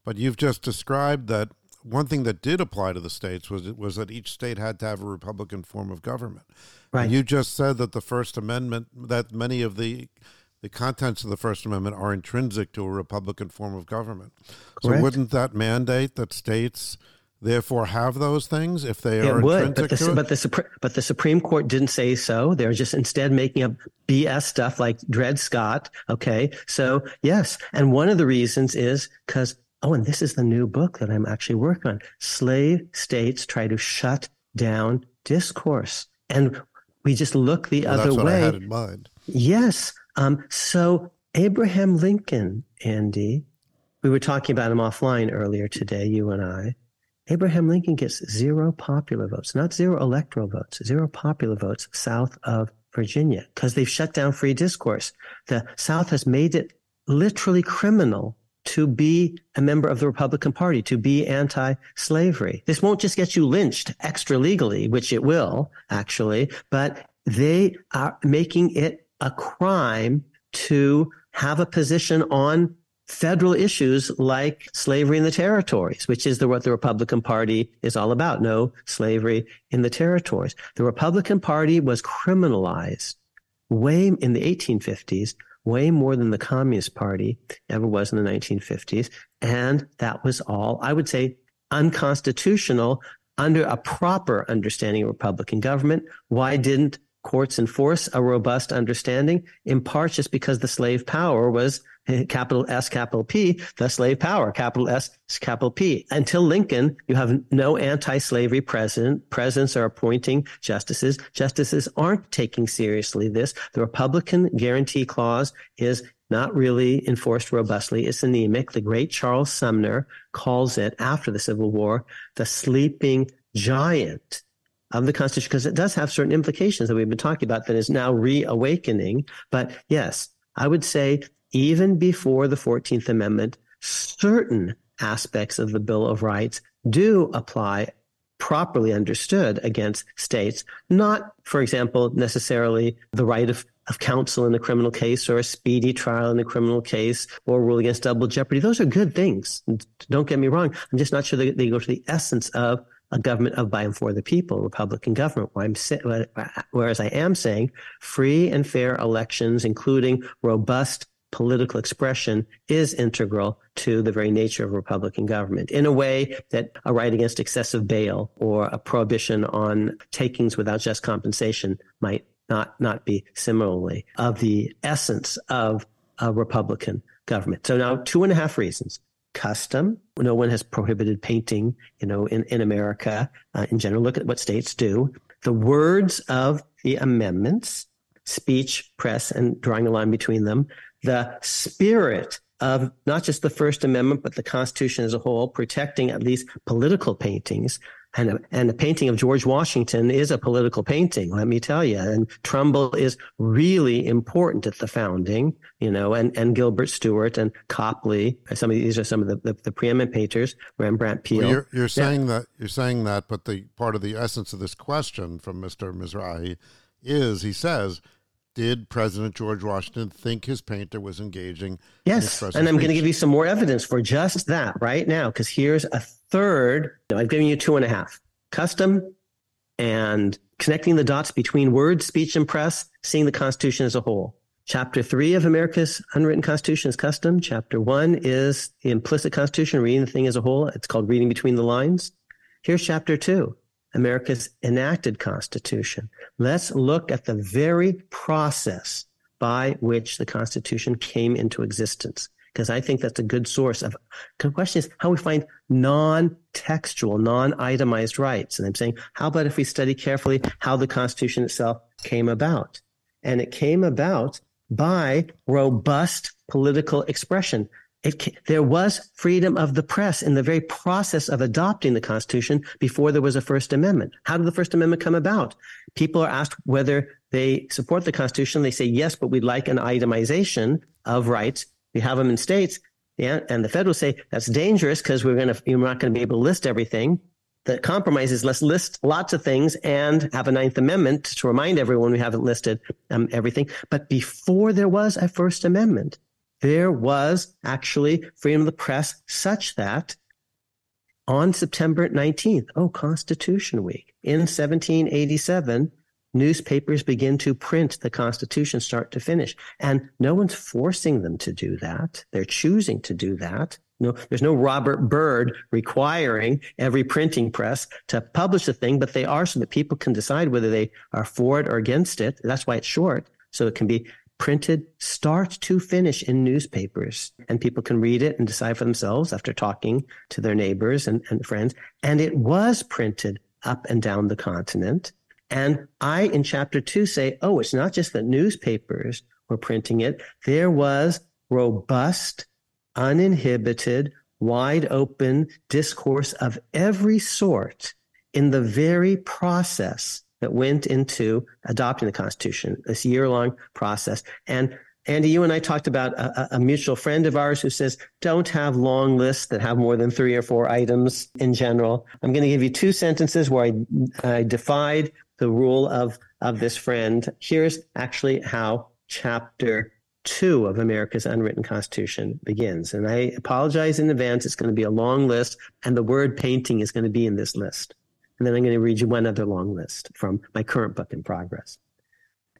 But you've just described that one thing that did apply to the states was was that each state had to have a Republican form of government. Right. And you just said that the First Amendment, that many of the the contents of the First Amendment are intrinsic to a Republican form of government. Correct. So wouldn't that mandate that states therefore have those things if they are it would, but the, but the but the Supreme Court didn't say so. They're just instead making up BS stuff like Dred Scott. Okay, so yes, and one of the reasons is because Oh, and this is the new book that I'm actually working on. Slave states try to shut down discourse. And we just look the well, other way. I had in mind. Yes. Um, so Abraham Lincoln, Andy, we were talking about him offline earlier today, you and I. Abraham Lincoln gets zero popular votes, not zero electoral votes, zero popular votes south of Virginia because they've shut down free discourse. The South has made it literally criminal to be a member of the Republican Party, to be anti-slavery. This won't just get you lynched extra legally, which it will actually, but they are making it a crime to have a position on federal issues like slavery in the territories, which is the, what the Republican Party is all about. No slavery in the territories. The Republican Party was criminalized way in the 1850s way more than the Communist Party ever was in the 1950s. And that was all, I would say, unconstitutional under a proper understanding of Republican government. Why didn't courts enforce a robust understanding? In part just because the slave power was capital S, capital P, the slave power, capital S, capital P. Until Lincoln, you have no anti-slavery president. Presidents are appointing justices. Justices aren't taking seriously this. The Republican guarantee clause is not really enforced robustly. It's anemic. The great Charles Sumner calls it after the Civil War, the sleeping giant of the Constitution, because it does have certain implications that we've been talking about that is now reawakening. But yes, I would say even before the 14th Amendment, certain aspects of the Bill of Rights do apply properly understood against states, not, for example, necessarily the right of, of counsel in a criminal case or a speedy trial in a criminal case or rule against double jeopardy. Those are good things. Don't get me wrong. I'm just not sure they, they go to the essence of a government of, by, and for the people, Republican government. Whereas I am saying free and fair elections, including robust political expression is integral to the very nature of Republican government in a way that a right against excessive bail or a prohibition on takings without just compensation might not, not be similarly of the essence of a Republican government. So now two and a half reasons. Custom. No one has prohibited painting, you know, in, in America uh, in general. Look at what states do. The words of the amendments, speech, press, and drawing a line between them the spirit of not just the First Amendment, but the Constitution as a whole, protecting at least political paintings. And and a painting of George Washington is a political painting, let me tell you. And Trumbull is really important at the founding, you know, and, and Gilbert Stuart and Copley. Some of these are some of the, the, the preeminent painters, Rembrandt Peale. Well, you're, you're saying yeah. that you're saying that, but the part of the essence of this question from Mr. Mizrahi is he says did President George Washington think his painter was engaging? Yes. And I'm going to give you some more evidence for just that right now, because here's a third. I've given you two and a half custom and connecting the dots between words, speech, and press, seeing the Constitution as a whole. Chapter three of America's unwritten Constitution is custom. Chapter one is the implicit Constitution, reading the thing as a whole. It's called reading between the lines. Here's chapter two America's enacted Constitution. Let's look at the very process by which the Constitution came into existence, because I think that's a good source of. The question is how we find non-textual, non-itemized rights. And I'm saying, how about if we study carefully how the Constitution itself came about? And it came about by robust political expression. It, there was freedom of the press in the very process of adopting the Constitution before there was a First Amendment. How did the First Amendment come about? People are asked whether they support the Constitution. They say yes, but we'd like an itemization of rights. We have them in states, yeah, and the federal say that's dangerous because we're going to you're not going to be able to list everything. The compromise is let's list lots of things and have a Ninth Amendment to remind everyone we haven't listed um, everything. But before there was a First Amendment, there was actually freedom of the press such that on September 19th, oh, Constitution Week, in 1787, newspapers begin to print the Constitution start to finish. And no one's forcing them to do that. They're choosing to do that. No, there's no Robert Byrd requiring every printing press to publish a thing, but they are so that people can decide whether they are for it or against it. That's why it's short. So it can be printed start to finish in newspapers and people can read it and decide for themselves after talking to their neighbors and, and friends. And it was printed up and down the continent. And I, in chapter two, say, oh, it's not just that newspapers were printing it. There was robust, uninhibited, wide open discourse of every sort in the very process that went into adopting the Constitution, this year long process. And Andy, you and I talked about a, a, mutual friend of ours who says, don't have long lists that have more than three or four items in general. I'm going to give you two sentences where I, I defied the rule of, of this friend. Here's actually how chapter two of America's unwritten constitution begins. And I apologize in advance. It's going to be a long list and the word painting is going to be in this list. And then I'm going to read you one other long list from my current book in progress.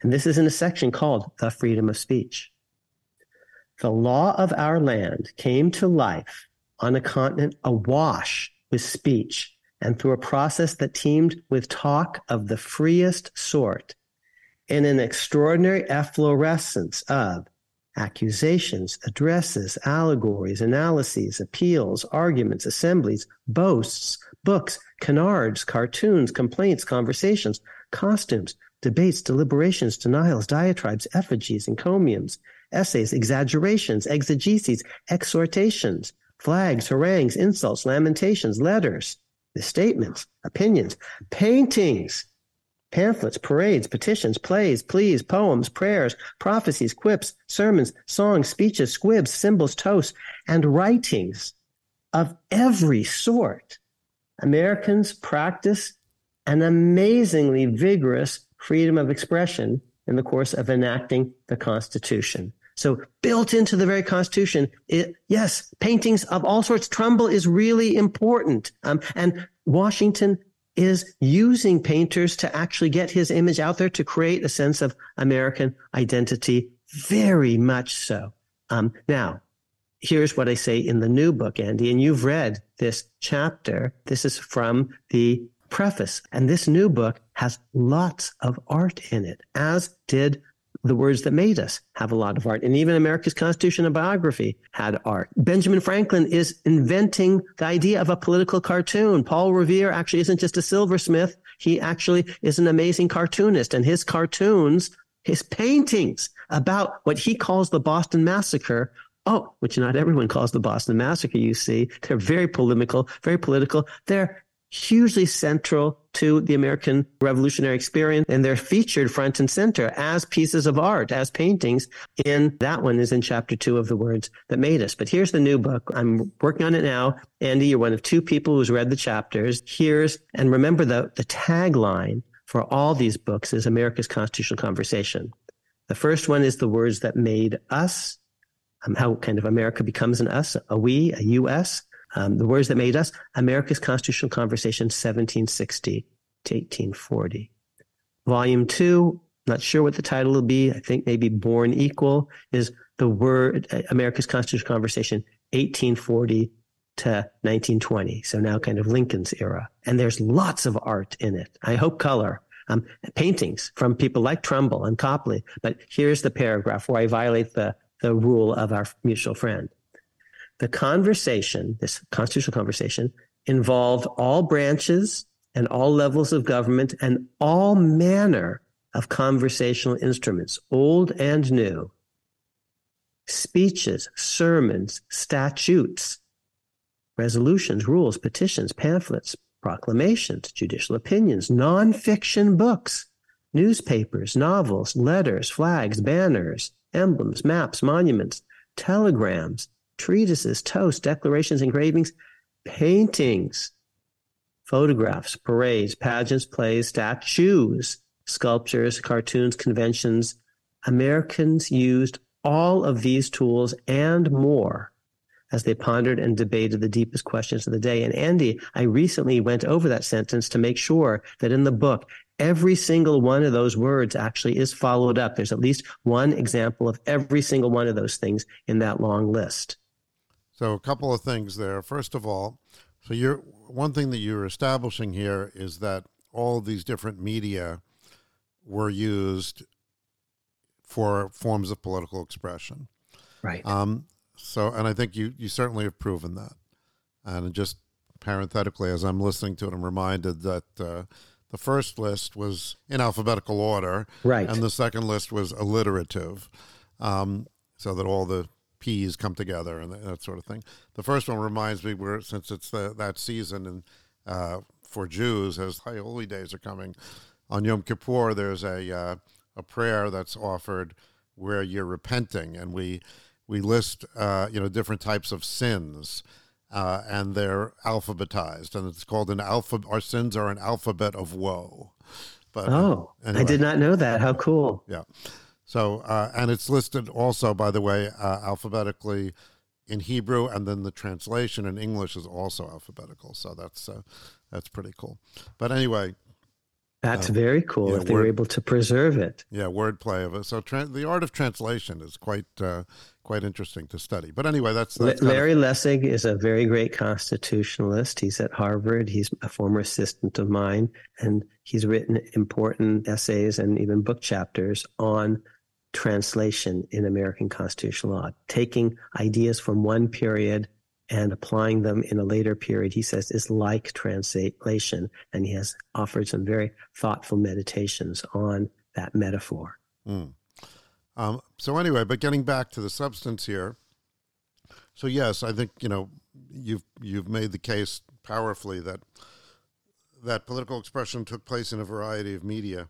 And this is in a section called The Freedom of Speech. The law of our land came to life on a continent awash with speech and through a process that teemed with talk of the freest sort in an extraordinary efflorescence of accusations, addresses, allegories, analyses, appeals, arguments, assemblies, boasts, books, canards, cartoons, complaints, conversations, costumes, debates, deliberations, denials, diatribes, effigies, encomiums, essays, exaggerations, exegeses, exhortations, flags, harangues, insults, lamentations, letters, statements, opinions, paintings, pamphlets, parades, petitions, plays, pleas, poems, prayers, prophecies, quips, sermons, songs, speeches, squibs, symbols, toasts, and writings of every sort Americans practice an amazingly vigorous freedom of expression in the course of enacting the Constitution. So built into the very Constitution, it, yes, paintings of all sorts. Trumbull is really important. Um, and Washington is using painters to actually get his image out there to create a sense of American identity. Very much so. Um, now, here's what I say in the new book, Andy, and you've read this chapter. This is from the preface. And this new book has lots of art in it, as did the words that made us have a lot of art. And even America's Constitution and biography had art. Benjamin Franklin is inventing the idea of a political cartoon. Paul Revere actually isn't just a silversmith. He actually is an amazing cartoonist and his cartoons, his paintings about what he calls the Boston Massacre Oh, which not everyone calls the Boston Massacre, you see. They're very polemical, very political. They're hugely central to the American revolutionary experience, and they're featured front and center as pieces of art, as paintings. In that one is in chapter two of the words that made us. But here's the new book. I'm working on it now. Andy, you're one of two people who's read the chapters. Here's and remember the the tagline for all these books is America's constitutional conversation. The first one is the words that made us um, how kind of America becomes an us, a we, a US. Um, the words that made us, America's Constitutional Conversation, 1760 to 1840. Volume two, not sure what the title will be. I think maybe Born Equal is the word, uh, America's Constitutional Conversation, 1840 to 1920. So now kind of Lincoln's era. And there's lots of art in it. I hope color. Um, paintings from people like Trumbull and Copley. But here's the paragraph where I violate the the rule of our mutual friend. The conversation, this constitutional conversation, involved all branches and all levels of government and all manner of conversational instruments, old and new. Speeches, sermons, statutes, resolutions, rules, petitions, pamphlets, proclamations, judicial opinions, nonfiction books, newspapers, novels, letters, flags, banners, emblems, maps, monuments, telegrams, treatises, toasts, declarations, engravings, paintings, photographs, parades, pageants, plays, statues, sculptures, cartoons, conventions. Americans used all of these tools and more as they pondered and debated the deepest questions of the day. And Andy, I recently went over that sentence to make sure that in the book, every single one of those words actually is followed up. There's at least one example of every single one of those things in that long list. So, a couple of things there. First of all, so you're one thing that you're establishing here is that all of these different media were used for forms of political expression. Right. Um, so, and I think you you certainly have proven that. And just parenthetically, as I'm listening to it, I'm reminded that. Uh, the first list was in alphabetical order, right, and the second list was alliterative, um, so that all the P's come together and that sort of thing. The first one reminds me where since it's the, that season and uh, for Jews as High Holy Days are coming on Yom Kippur, there's a uh, a prayer that's offered where you're repenting, and we we list uh, you know different types of sins uh, and they're alphabetized, and it's called an alpha. Our sins are an alphabet of woe. But oh, anyway. I did not know that. How cool! Yeah. So, uh, and it's listed also, by the way, uh, alphabetically in Hebrew, and then the translation in English is also alphabetical. So that's uh, that's pretty cool. But anyway, that's uh, very cool yeah, if they word, were able to preserve it. Yeah, wordplay of it. So tra- the art of translation is quite uh, quite interesting to study. But anyway, that's, that's Larry of... Lessig is a very great constitutionalist. He's at Harvard. He's a former assistant of mine, and he's written important essays and even book chapters on translation in American constitutional law, taking ideas from one period and applying them in a later period, he says, is like translation. And he has offered some very thoughtful meditations on that metaphor. Mm. Um, so anyway, but getting back to the substance here. So yes, I think you know you've you've made the case powerfully that that political expression took place in a variety of media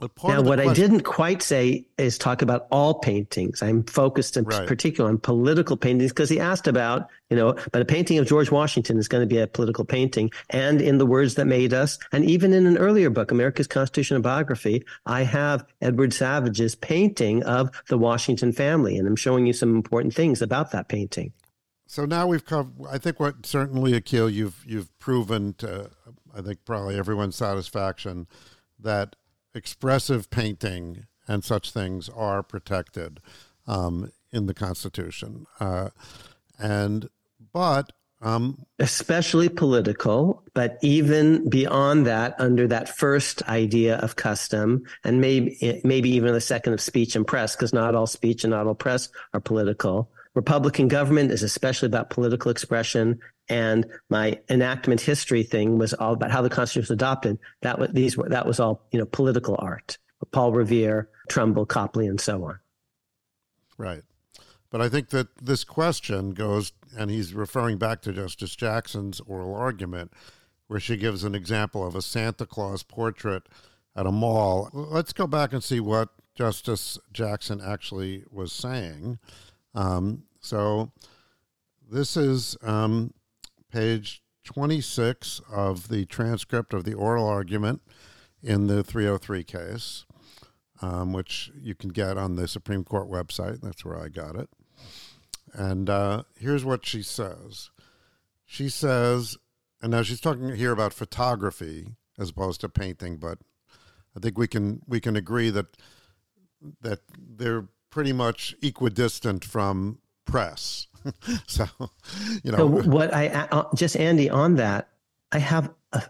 now, what question, I didn't quite say is talk about all paintings. I'm focused in right. particular on political paintings because he asked about, you know, but a painting of George Washington is going to be a political painting. And in The Words That Made Us, and even in an earlier book, America's Constitution and Biography, I have Edward Savage's painting of the Washington family. And I'm showing you some important things about that painting. so now we've covered. I think what certainly Akhil, you've you've proven to, I think probably everyone's satisfaction, that expressive painting and such things are protected um, in the Constitution, uh, and but um, especially political, but even beyond that, under that first idea of custom, and maybe maybe even the second of speech and press, because not all speech and not all press are political. Republican government is especially about political expression, and my enactment history thing was all about how the Constitution was adopted. That was these were that was all you know political art. Paul Revere, Trumbull, Copley, and so on. Right. But I think that this question goes, and he's referring back to Justice Jackson's oral argument, where she gives an example of a Santa Claus portrait at a mall. Let's go back and see what Justice Jackson actually was saying. Um, so this is um, page 26 of the transcript of the oral argument in the 303 case, um, which you can get on the Supreme Court website. That's where I got it. And uh, here's what she says. She says, and now she's talking here about photography as opposed to painting, but I think we can we can agree that that they're pretty much equidistant from press. so, you know, so what I uh, just Andy on that, I have a,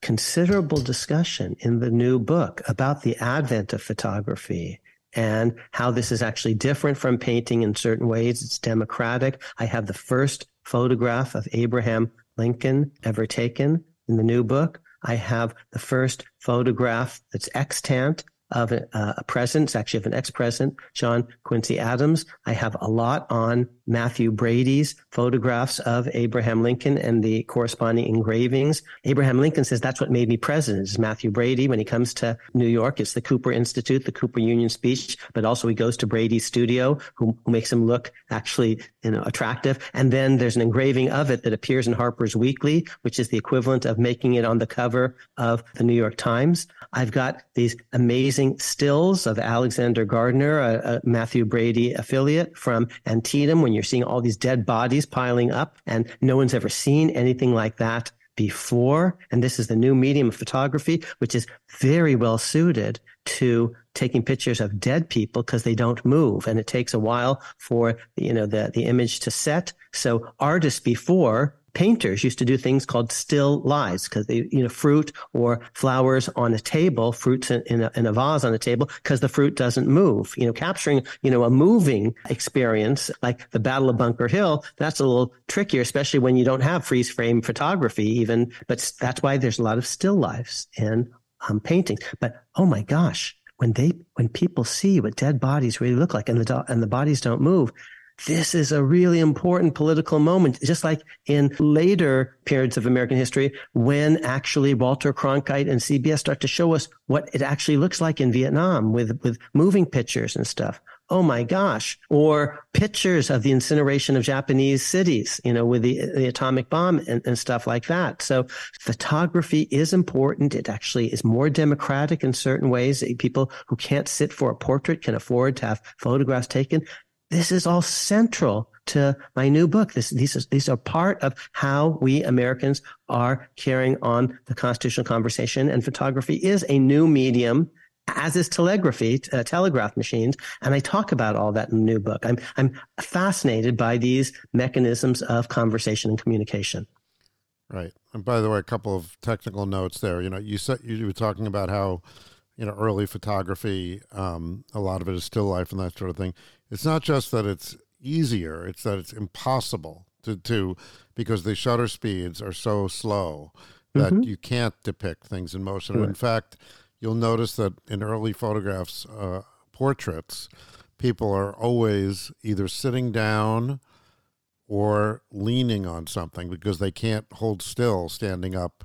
considerable discussion in the new book about the advent of photography and how this is actually different from painting in certain ways. It's democratic. I have the first photograph of Abraham Lincoln ever taken in the new book. I have the first photograph that's extant of a, uh, a president, actually of an ex-president, John Quincy Adams. I have a lot on Mathew Brady's photographs of Abraham Lincoln and the corresponding engravings. Abraham Lincoln says that's what made me president is Mathew Brady. When he comes to New York, it's the Cooper Institute, the Cooper Union speech, but also he goes to Brady's studio, who, who makes him look actually, you know, attractive. And then there's an engraving of it that appears in Harper's Weekly, which is the equivalent of making it on the cover of the New York Times. I've got these amazing stills of Alexander Gardner, a, a Mathew Brady affiliate from Antietam when you're seeing all these dead bodies piling up and no one's ever seen anything like that before. And this is the new medium of photography, which is very well suited to taking pictures of dead people because they don't move and it takes a while for you know the the image to set so artists before painters used to do things called still lives because they, you know, fruit or flowers on a table, fruits in, in, a, in a vase on a table because the fruit doesn't move. You know, capturing, you know, a moving experience like the Battle of Bunker Hill, that's a little trickier, especially when you don't have freeze frame photography even. But that's why there's a lot of still lives in um, paintings. But oh my gosh, when they when people see what dead bodies really look like and the and the bodies don't move this is a really important political moment, just like in later periods of American history, when actually Walter Cronkite and CBS start to show us what it actually looks like in Vietnam with, with moving pictures and stuff. Oh my gosh. Or pictures of the incineration of Japanese cities, you know, with the, the atomic bomb and, and stuff like that. So photography is important. It actually is more democratic in certain ways. People who can't sit for a portrait can afford to have photographs taken this is all central to my new book. This, these, are, these are part of how we Americans are carrying on the constitutional conversation. And photography is a new medium, as is telegraphy, uh, telegraph machines. And I talk about all that in the new book. I'm, I'm fascinated by these mechanisms of conversation and communication. Right. And by the way, a couple of technical notes there. You know, you said you were talking about how you know early photography um, a lot of it is still life and that sort of thing it's not just that it's easier it's that it's impossible to do because the shutter speeds are so slow that mm-hmm. you can't depict things in motion in fact you'll notice that in early photographs uh, portraits people are always either sitting down or leaning on something because they can't hold still standing up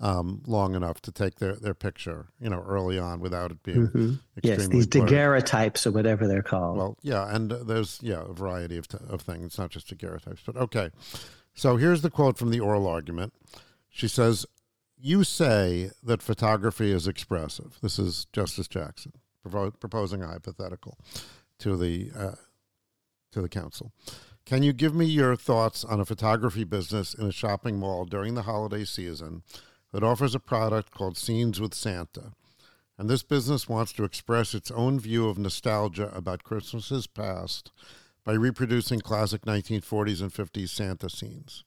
um, long enough to take their, their picture, you know, early on without it being mm-hmm. yes, these daguerreotypes or whatever they're called. Well, yeah, and there's yeah a variety of, t- of things. It's not just daguerreotypes, but okay. So here's the quote from the oral argument. She says, "You say that photography is expressive." This is Justice Jackson provo- proposing a hypothetical to the uh, to the counsel. Can you give me your thoughts on a photography business in a shopping mall during the holiday season that offers a product called Scenes with Santa? And this business wants to express its own view of nostalgia about Christmases past by reproducing classic 1940s and 50s Santa scenes.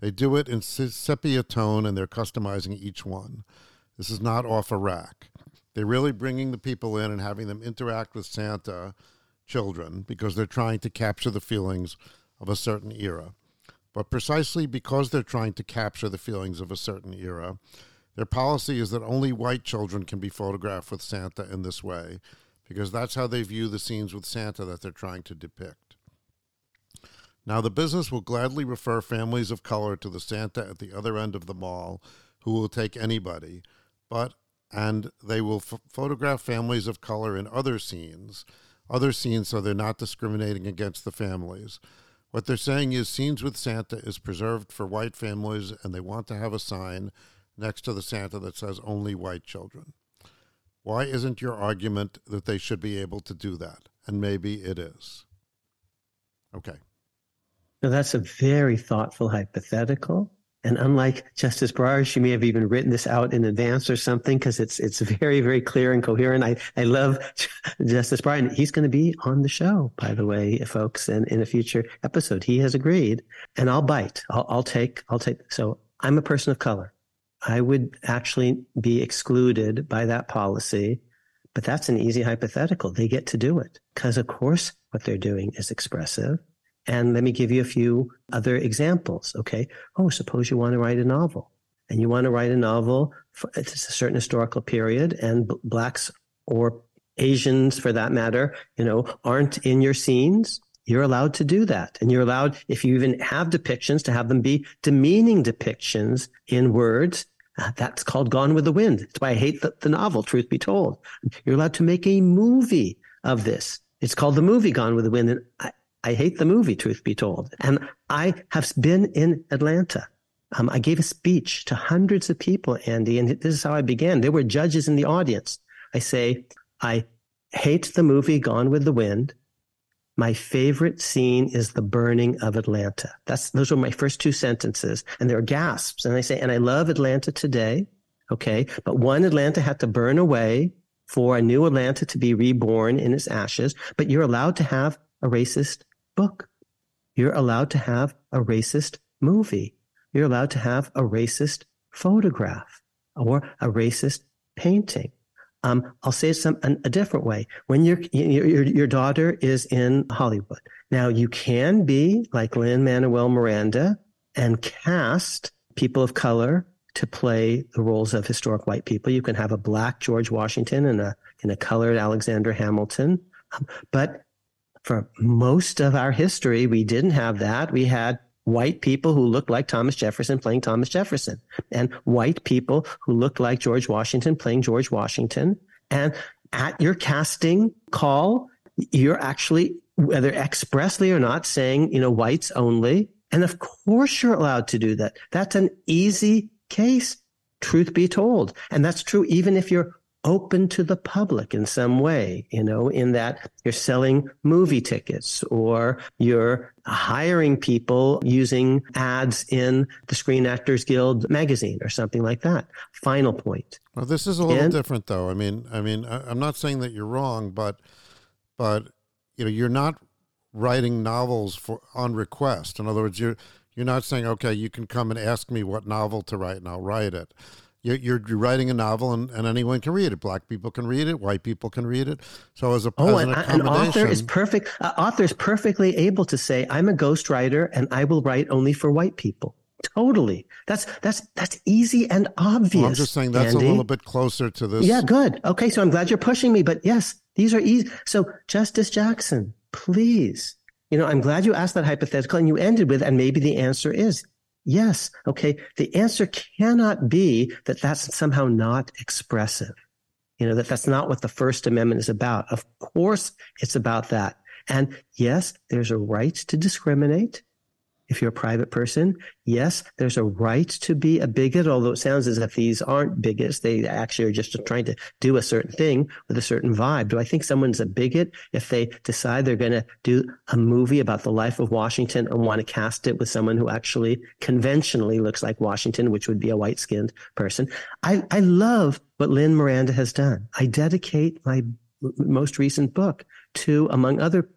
They do it in sepia tone and they're customizing each one. This is not off a rack. They're really bringing the people in and having them interact with Santa children because they're trying to capture the feelings of a certain era. But precisely because they're trying to capture the feelings of a certain era, their policy is that only white children can be photographed with Santa in this way because that's how they view the scenes with Santa that they're trying to depict. Now, the business will gladly refer families of color to the Santa at the other end of the mall who will take anybody, but and they will f- photograph families of color in other scenes, other scenes so they're not discriminating against the families. What they're saying is Scenes with Santa is preserved for white families, and they want to have a sign next to the Santa that says only white children. Why isn't your argument that they should be able to do that? And maybe it is. Okay. Now, that's a very thoughtful hypothetical. And unlike Justice Breyer, she may have even written this out in advance or something because it's it's very very clear and coherent. I I love Justice Breyer. He's going to be on the show, by the way, folks, and in a future episode. He has agreed, and I'll bite. I'll, I'll take. I'll take. So I'm a person of color. I would actually be excluded by that policy, but that's an easy hypothetical. They get to do it because, of course, what they're doing is expressive and let me give you a few other examples. Okay. Oh, suppose you want to write a novel and you want to write a novel for it's a certain historical period and b- blacks or Asians for that matter, you know, aren't in your scenes. You're allowed to do that. And you're allowed, if you even have depictions, to have them be demeaning depictions in words. Uh, that's called Gone with the Wind. That's why I hate the, the novel, truth be told. You're allowed to make a movie of this. It's called the movie Gone with the Wind. And I, I hate the movie, truth be told. And I have been in Atlanta. Um, I gave a speech to hundreds of people, Andy, and this is how I began. There were judges in the audience. I say, I hate the movie Gone with the Wind. My favorite scene is the burning of Atlanta. That's those were my first two sentences, and there are gasps. And I say, and I love Atlanta today. Okay, but one Atlanta had to burn away for a new Atlanta to be reborn in its ashes. But you're allowed to have a racist book. You're allowed to have a racist movie. You're allowed to have a racist photograph or a racist painting. Um, I'll say some a different way. When your, your your daughter is in Hollywood, now you can be like Lin Manuel Miranda and cast people of color to play the roles of historic white people. You can have a black George Washington and a and a colored Alexander Hamilton, um, but for most of our history, we didn't have that. We had white people who looked like Thomas Jefferson playing Thomas Jefferson and white people who looked like George Washington playing George Washington. And at your casting call, you're actually, whether expressly or not, saying, you know, whites only. And of course you're allowed to do that. That's an easy case, truth be told. And that's true even if you're open to the public in some way, you know, in that you're selling movie tickets or you're hiring people using ads in the Screen Actors Guild magazine or something like that. Final point. Well, this is a little and, different though. I mean, I mean, I'm not saying that you're wrong, but but you know, you're not writing novels for on request. In other words, you're you're not saying, okay, you can come and ask me what novel to write and I'll write it. You're, you're, writing a novel and, and anyone can read it. Black people can read it. White people can read it. So as a oh, as an, an, author is perfect. Uh, author is perfectly able to say, "I'm a ghostwriter and I will write only for white people." Totally. That's that's that's easy and obvious. Well, I'm just saying that's Andy. a little bit closer to this. Yeah, good. Okay, so I'm glad you're pushing me, but yes, these are easy. So Justice Jackson, please. You know, I'm glad you asked that hypothetical and you ended with, and maybe the answer is Yes. Okay. The answer cannot be that that's somehow not expressive. You know, that that's not what the First Amendment is about. Of course, it's about that. And yes, there's a right to discriminate. If you're a private person, yes, there's a right to be a bigot, although it sounds as if these aren't bigots. They actually are just trying to do a certain thing with a certain vibe. Do I think someone's a bigot if they decide they're going to do a movie about the life of Washington and want to cast it with someone who actually conventionally looks like Washington, which would be a white skinned person? I, I love what Lin Miranda has done. I dedicate my most recent book to, among other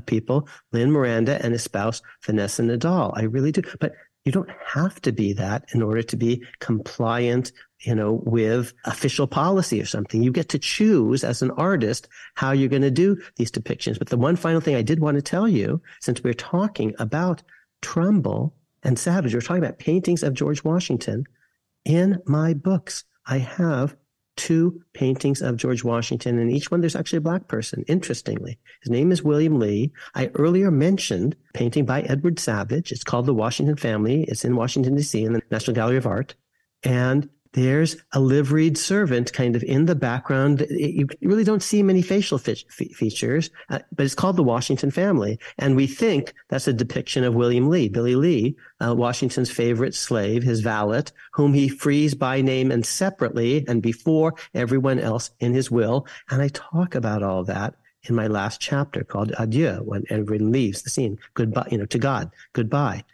people, Lin Miranda and his spouse, Vanessa Nadal. I really do. But you don't have to be that in order to be compliant, you know, with official policy or something. You get to choose as an artist how you're going to do these depictions. But the one final thing I did want to tell you, since we're talking about Trumbull and Savage, we're talking about paintings of George Washington. In my books, I have two paintings of George Washington, and each one there's actually a black person, interestingly. His name is William Lee. I earlier mentioned painting by Edward Savage. It's called The Washington Family. It's in Washington, D.C., in the National Gallery of Art. And there's a liveried servant kind of in the background. You really don't see many facial fe- features, uh, but it's called the Washington family. And we think that's a depiction of William Lee, Billy Lee, uh, Washington's favorite slave, his valet, whom he frees by name and separately and before everyone else in his will. And I talk about all that in my last chapter called Adieu, when everyone leaves the scene. Goodbye, you know, to God, goodbye.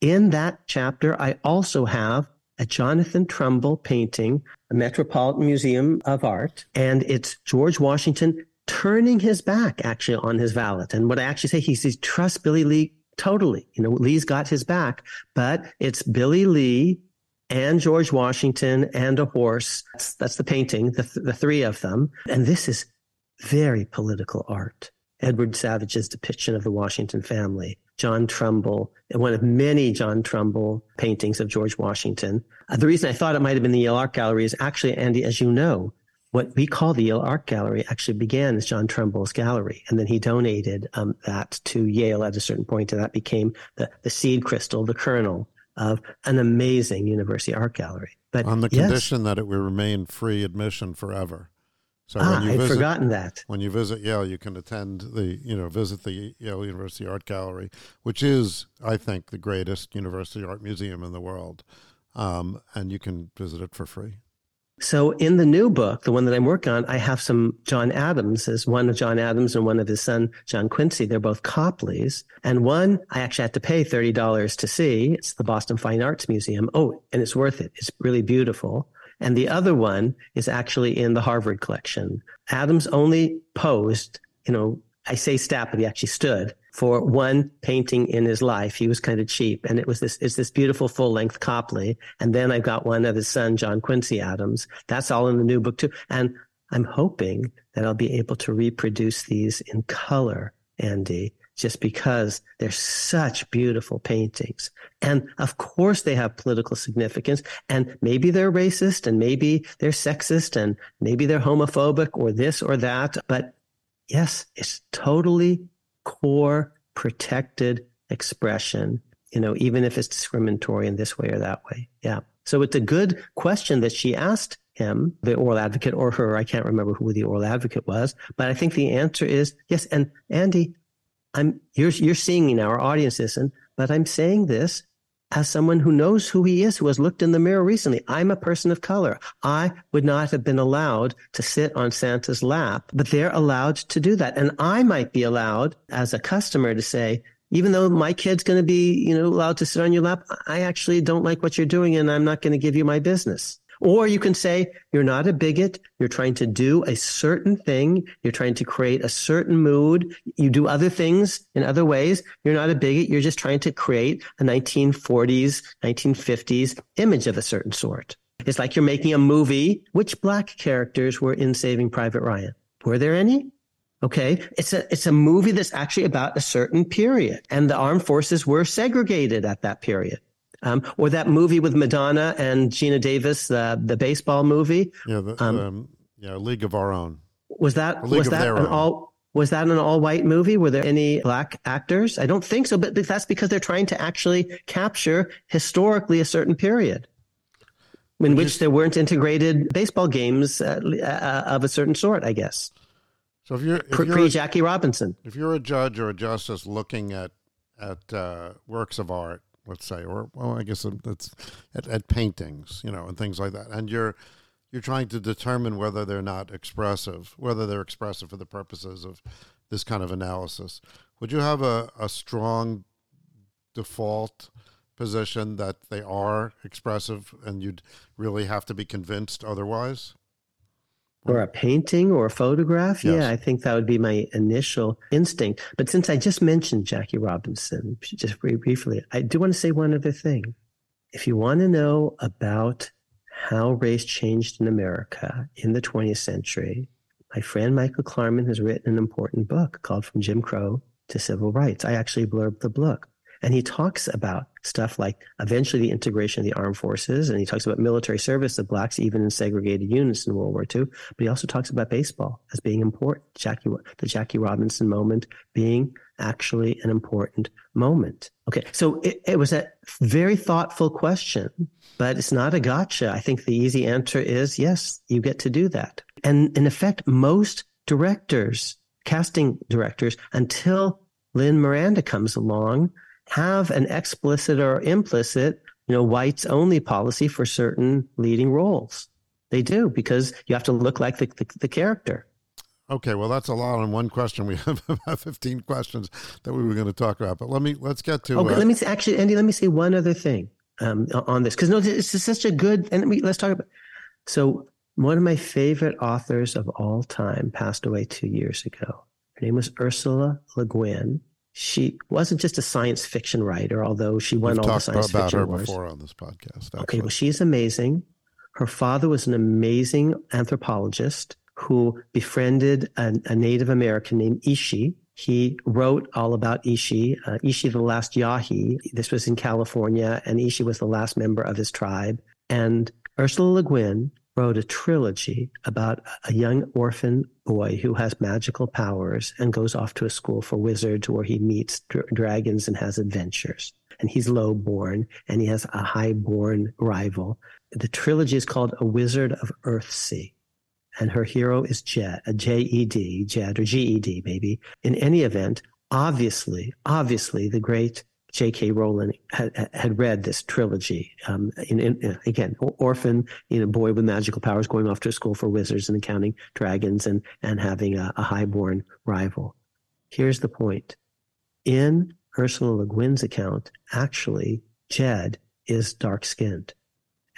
In that chapter, I also have a Jonathan Trumbull painting, a Metropolitan Museum of Art, and it's George Washington turning his back actually on his valet. And what I actually say, he says, trust Billy Lee totally. You know, Lee's got his back, but it's Billy Lee and George Washington and a horse. That's, that's the painting, the, the three of them. And this is very political art. Edward Savage's depiction of the Washington family. John Trumbull, one of many John Trumbull paintings of George Washington. Uh, the reason I thought it might have been the Yale Art Gallery is actually, Andy, as you know, what we call the Yale Art Gallery actually began as John Trumbull's gallery. And then he donated um, that to Yale at a certain point, and that became the, the seed crystal, the kernel of an amazing university art gallery. But on the yes, condition that it would remain free admission forever. So ah, I'd visit, forgotten that. When you visit Yale, you can attend the, you know, visit the Yale University Art Gallery, which is, I think, the greatest university art museum in the world. Um, and you can visit it for free. So in the new book, the one that I'm working on, I have some John Adams as one of John Adams and one of his son, John Quincy. They're both Copleys. And one I actually had to pay $30 to see. It's the Boston Fine Arts Museum. Oh, and it's worth it. It's really beautiful. And the other one is actually in the Harvard collection. Adams only posed, you know, I say stat, but he actually stood for one painting in his life. He was kind of cheap. And it was this, it's this beautiful full length Copley. And then I've got one of his son, John Quincy Adams. That's all in the new book too. And I'm hoping that I'll be able to reproduce these in color, Andy, just because they're such beautiful paintings. And of course they have political significance and maybe they're racist and maybe they're sexist and maybe they're homophobic or this or that. But yes, it's totally core protected expression, you know, even if it's discriminatory in this way or that way. Yeah. So it's a good question that she asked him, the oral advocate or her. I can't remember who the oral advocate was, but I think the answer is yes. And Andy, I'm you're you're seeing now, our audience isn't, but I'm saying this as someone who knows who he is, who has looked in the mirror recently. I'm a person of color. I would not have been allowed to sit on Santa's lap, but they're allowed to do that. And I might be allowed as a customer to say, even though my kid's going to be, you know, allowed to sit on your lap, I actually don't like what you're doing and I'm not going to give you my business. Or you can say, you're not a bigot. You're trying to do a certain thing. You're trying to create a certain mood. You do other things in other ways. You're not a bigot. You're just trying to create a 1940s, 1950s image of a certain sort. It's like you're making a movie. Which black characters were in Saving Private Ryan? Were there any? Okay. It's a, it's a movie that's actually about a certain period and the armed forces were segregated at that period. Um, or that movie with Madonna and Geena Davis, the the baseball movie. Yeah, the, um, um, yeah, League of Our Own. Was that was that an own. all was that an all white movie? Were there any black actors? I don't think so, but that's because they're trying to actually capture historically a certain period in which there weren't integrated baseball games uh, uh, of a certain sort, I guess. So if you're if pre, you're Jackie Robinson, if you're a judge or a justice looking at at uh, works of art, let's say, or well, I guess um, it's at, at paintings, you know, and things like that, and you're you're trying to determine whether they're not expressive, whether they're expressive for the purposes of this kind of analysis. Would you have a, a strong default position that they are expressive and you'd really have to be convinced otherwise? Or a painting or a photograph? Yes. Yeah, I think that would be my initial instinct. But since I just mentioned Jackie Robinson, just very briefly, I do want to say one other thing. If you want to know about how race changed in America in the 20th century, my friend Michael Klarman has written an important book called From Jim Crow to Civil Rights. I actually blurbed the book. And he talks about stuff like eventually the integration of the armed forces, and he talks about military service of blacks even in segregated units in World War II. But he also talks about baseball as being important. Jackie, the Jackie Robinson moment being actually an important moment. Okay, so it, it was a very thoughtful question, but it's not a gotcha. I think the easy answer is yes, you get to do that. And in effect, most directors, casting directors, until Lin Miranda comes along, have an explicit or implicit, you know, whites only policy for certain leading roles. They do because you have to look like the, the, the character. Okay, well, that's a lot on one question. We have about fifteen questions that we were going to talk about, but let me let's get to. Okay, uh, let me say, actually, Andy. Let me say one other thing um, on this because no, it's such a good. And we, let's talk about. So, one of my favorite authors of all time passed away two years ago. Her name was Ursula Le Guin, she wasn't just a science fiction writer, although she won We've all the science about fiction her awards. before on this podcast. Actually. Okay, well, she's amazing. Her father was an amazing anthropologist who befriended a, a Native American named Ishi. He wrote all about Ishi, uh, Ishi the last Yahi. This was in California, and Ishi was the last member of his tribe. And Ursula Le Guin wrote a trilogy about a young orphan boy who has magical powers and goes off to a school for wizards where he meets dr- dragons and has adventures. And he's low born and he has a high born rival. The trilogy is called A Wizard of Earthsea. And her hero is Jed, uh, a J-E-D, Jed, or G-E-D, maybe. In any event, obviously, obviously, the great J.K. Rowling had, had read this trilogy. Um, in, in, again, orphan, you know, boy with magical powers going off to school for wizards and encountering dragons and, and having a, a highborn rival. Here's the point. In Ursula Le Guin's account, actually, Jed is dark skinned.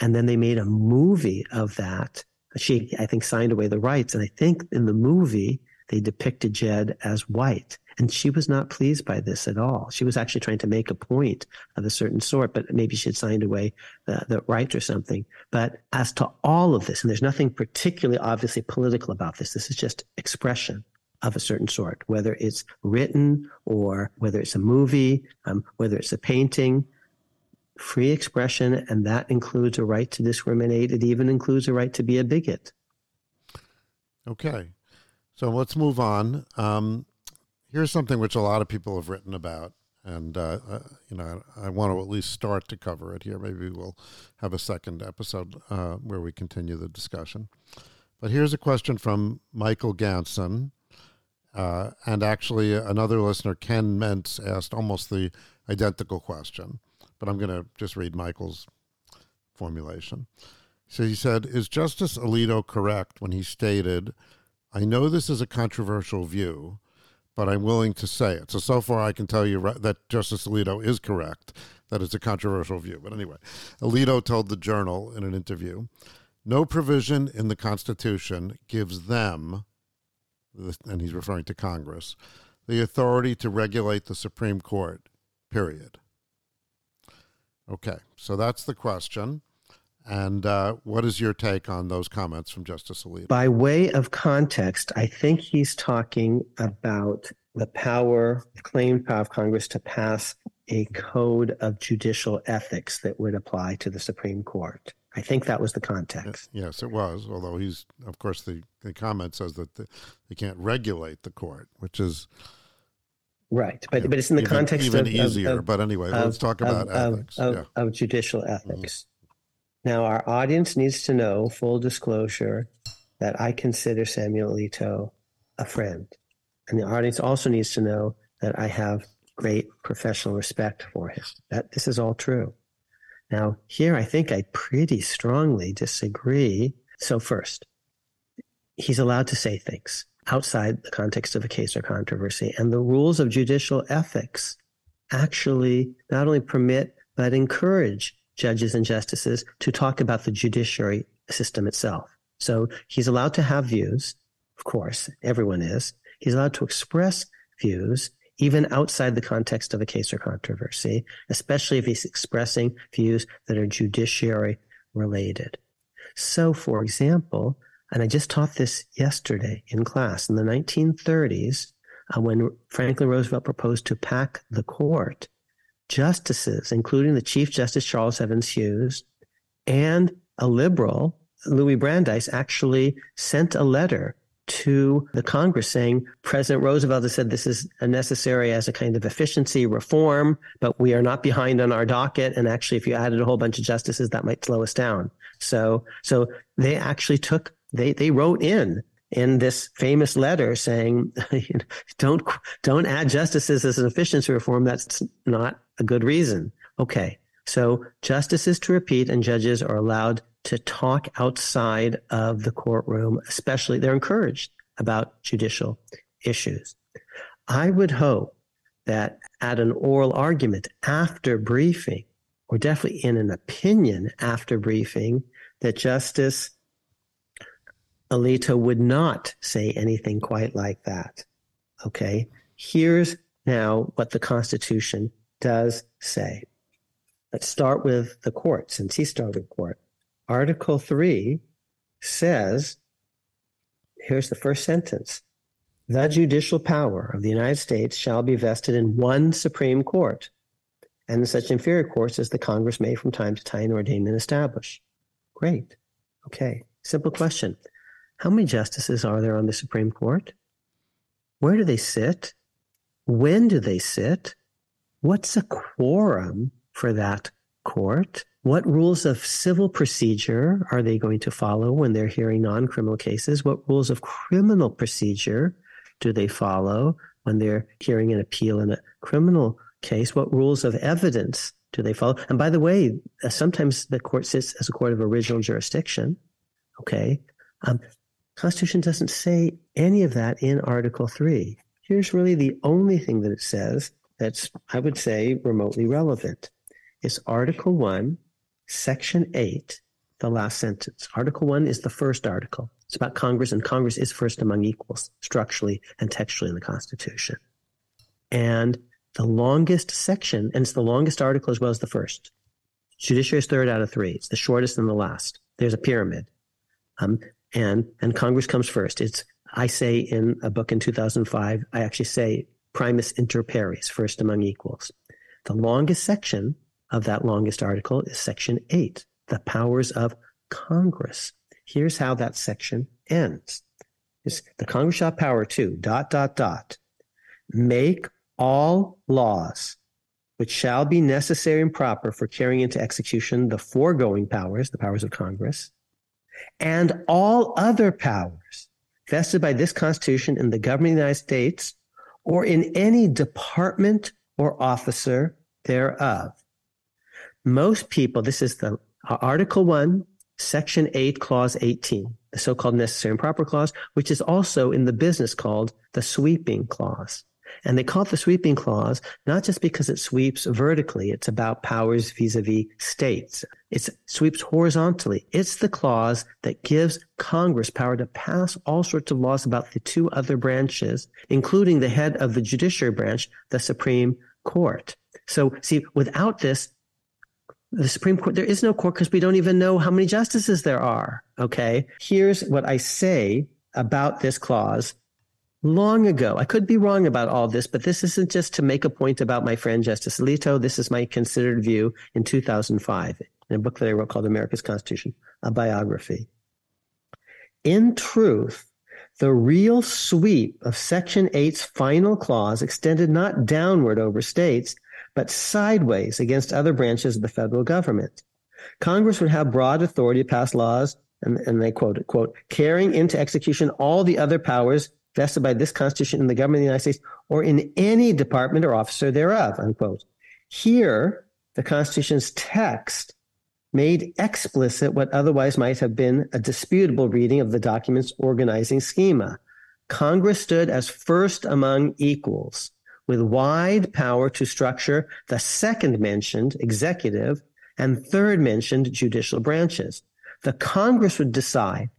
And then they made a movie of that. She, I think, signed away the rights. And I think in the movie, they depicted Jed as white. And she was not pleased by this at all. She was actually trying to make a point of a certain sort, but maybe she had signed away the, the right or something. But as to all of this, and there's nothing particularly obviously political about this, this is just expression of a certain sort, whether it's written or whether it's a movie, um, whether it's a painting, free expression, and that includes a right to discriminate. It even includes a right to be a bigot. Okay. So let's move on. Um, here's something which a lot of people have written about, and uh, uh, you know I want to at least start to cover it here. Maybe we'll have a second episode uh, where we continue the discussion. But here's a question from Michael Ganson, uh, and actually another listener, Ken Mentz, asked almost the identical question. But I'm going to just read Michael's formulation. So he said, "Is Justice Alito correct when he stated?" I know this is a controversial view, but I'm willing to say it. So, so far, I can tell you that Justice Alito is correct, that it's a controversial view. But anyway, Alito told the Journal in an interview no provision in the Constitution gives them, and he's referring to Congress, the authority to regulate the Supreme Court, period. Okay, so that's the question. And uh, what is your take on those comments from Justice Alito? By way of context, I think he's talking about the power, the claimed power of Congress to pass a code of judicial ethics that would apply to the Supreme Court. I think that was the context. Yes, it was. Although he's, of course, the, the comment says that the, they can't regulate the court, which is right. But but it's in the even, context even of, easier. Of, but anyway, of, let's talk about ethics. Yeah. of judicial ethics. Now, our audience needs to know, full disclosure, that I consider Samuel Alito a friend. And the audience also needs to know that I have great professional respect for him. That this is all true. Now, here I think I pretty strongly disagree. So first, he's allowed to say things outside the context of a case or controversy. And the rules of judicial ethics actually not only permit, but encourage judges and justices to talk about the judiciary system itself. So he's allowed to have views. Of course, everyone is. He's allowed to express views even outside the context of a case or controversy, especially if he's expressing views that are judiciary related. So, for example, and I just taught this yesterday in class. In the 1930s, uh, when Franklin Roosevelt proposed to pack the court, justices, including the Chief Justice Charles Evans Hughes and a liberal, Louis Brandeis, actually sent a letter to the Congress saying President Roosevelt has said this is necessary as a kind of efficiency reform, but we are not behind on our docket. And actually, if you added a whole bunch of justices, that might slow us down. So, so they actually took they they wrote in in this famous letter saying, "Don't don't add justices as an efficiency reform. That's not a good reason." Okay, so justices to repeat and judges are allowed to talk outside of the courtroom, especially they're encouraged about judicial issues. I would hope that at an oral argument after briefing, or definitely in an opinion after briefing, that Justice Alito would not say anything quite like that. Okay. Here's now what the Constitution does say. Let's start with the court, since he started court. Article 3 says here's the first sentence the judicial power of the United States shall be vested in one Supreme Court, and such inferior courts as the Congress may from time to time ordain and establish. Great. Okay. Simple question. How many justices are there on the Supreme Court? Where do they sit? When do they sit? What's a quorum for that court? What rules of civil procedure are they going to follow when they're hearing non criminal cases? What rules of criminal procedure do they follow when they're hearing an appeal in a criminal case? What rules of evidence do they follow? And by the way, uh, sometimes the court sits as a court of original jurisdiction. Okay. Um, Constitution doesn't say any of that in Article 3. Here's really the only thing that it says that's, I would say, remotely relevant. It's Article 1, Section 8, the last sentence. Article 1 is the first article. It's about Congress, and Congress is first among equals, structurally and textually in the Constitution. And the longest section, and it's the longest article as well as the first. Judiciary is third out of three. It's the shortest and the last. There's a pyramid. Um, and and Congress comes first. It's I say in a book in 2005, I actually say primus inter pares, first among equals. The longest section of that longest article is section eight, the powers of Congress. Here's how that section ends. It's the Congress shall power to dot dot dot make all laws which shall be necessary and proper for carrying into execution the foregoing powers, the powers of Congress, and all other powers vested by this Constitution in the government of the United States or in any department or officer thereof. Most people, this is the uh, Article 1, Section 8, Clause 18, the so called necessary and proper clause, which is also in the business called the sweeping clause. And they call it the sweeping clause, not just because it sweeps vertically. It's about powers vis-a-vis states. It sweeps horizontally. It's the clause that gives Congress power to pass all sorts of laws about the two other branches, including the head of the judiciary branch, the Supreme Court. So see, without this, the Supreme Court, there is no court because we don't even know how many justices there are. Okay. Here's what I say about this clause long ago. I could be wrong about all this, but this isn't just to make a point about my friend Justice Alito. This is my considered view in 2005 in a book that I wrote called America's Constitution, a biography. In truth, the real sweep of Section 8's final clause extended not downward over states, but sideways against other branches of the federal government. Congress would have broad authority to pass laws, and, and they quote quote, carrying into execution all the other powers vested by this Constitution in the government of the United States or in any department or officer thereof, unquote. Here, the Constitution's text made explicit what otherwise might have been a disputable reading of the document's organizing schema. Congress stood as first among equals, with wide power to structure the second mentioned executive and third mentioned judicial branches. The Congress would decide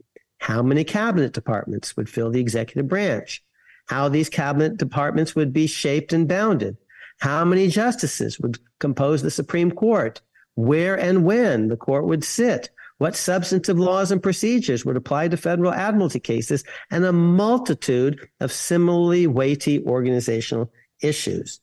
how many cabinet departments would fill the executive branch, how these cabinet departments would be shaped and bounded, how many justices would compose the Supreme Court, where and when the court would sit, what substantive laws and procedures would apply to federal admiralty cases, and a multitude of similarly weighty organizational issues.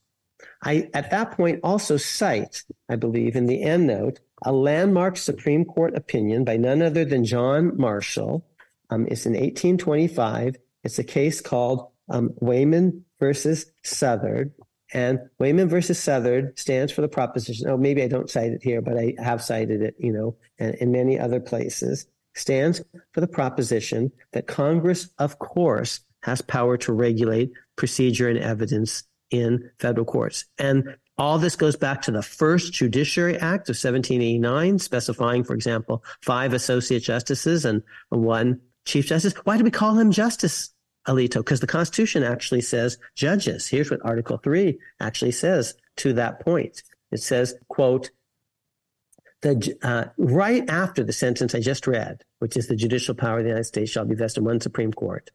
I, at that point, also cite, I believe, in the end note, a landmark Supreme Court opinion by none other than John Marshall. Um, it's in 1825. It's a case called um, Wayman versus Southard. And Wayman versus Southard stands for the proposition. Oh, maybe I don't cite it here, but I have cited it, you know, in, in many other places. Stands for the proposition that Congress, of course, has power to regulate procedure and evidence in federal courts. And all this goes back to the first Judiciary Act of 1789, specifying, for example, five associate justices and one chief justice. Why do we call him justice, Alito? Because the Constitution actually says judges. Here's what Article 3 actually says to that point. It says, quote, the, uh, right after the sentence I just read, which is the judicial power of the United States shall be vested in one Supreme Court,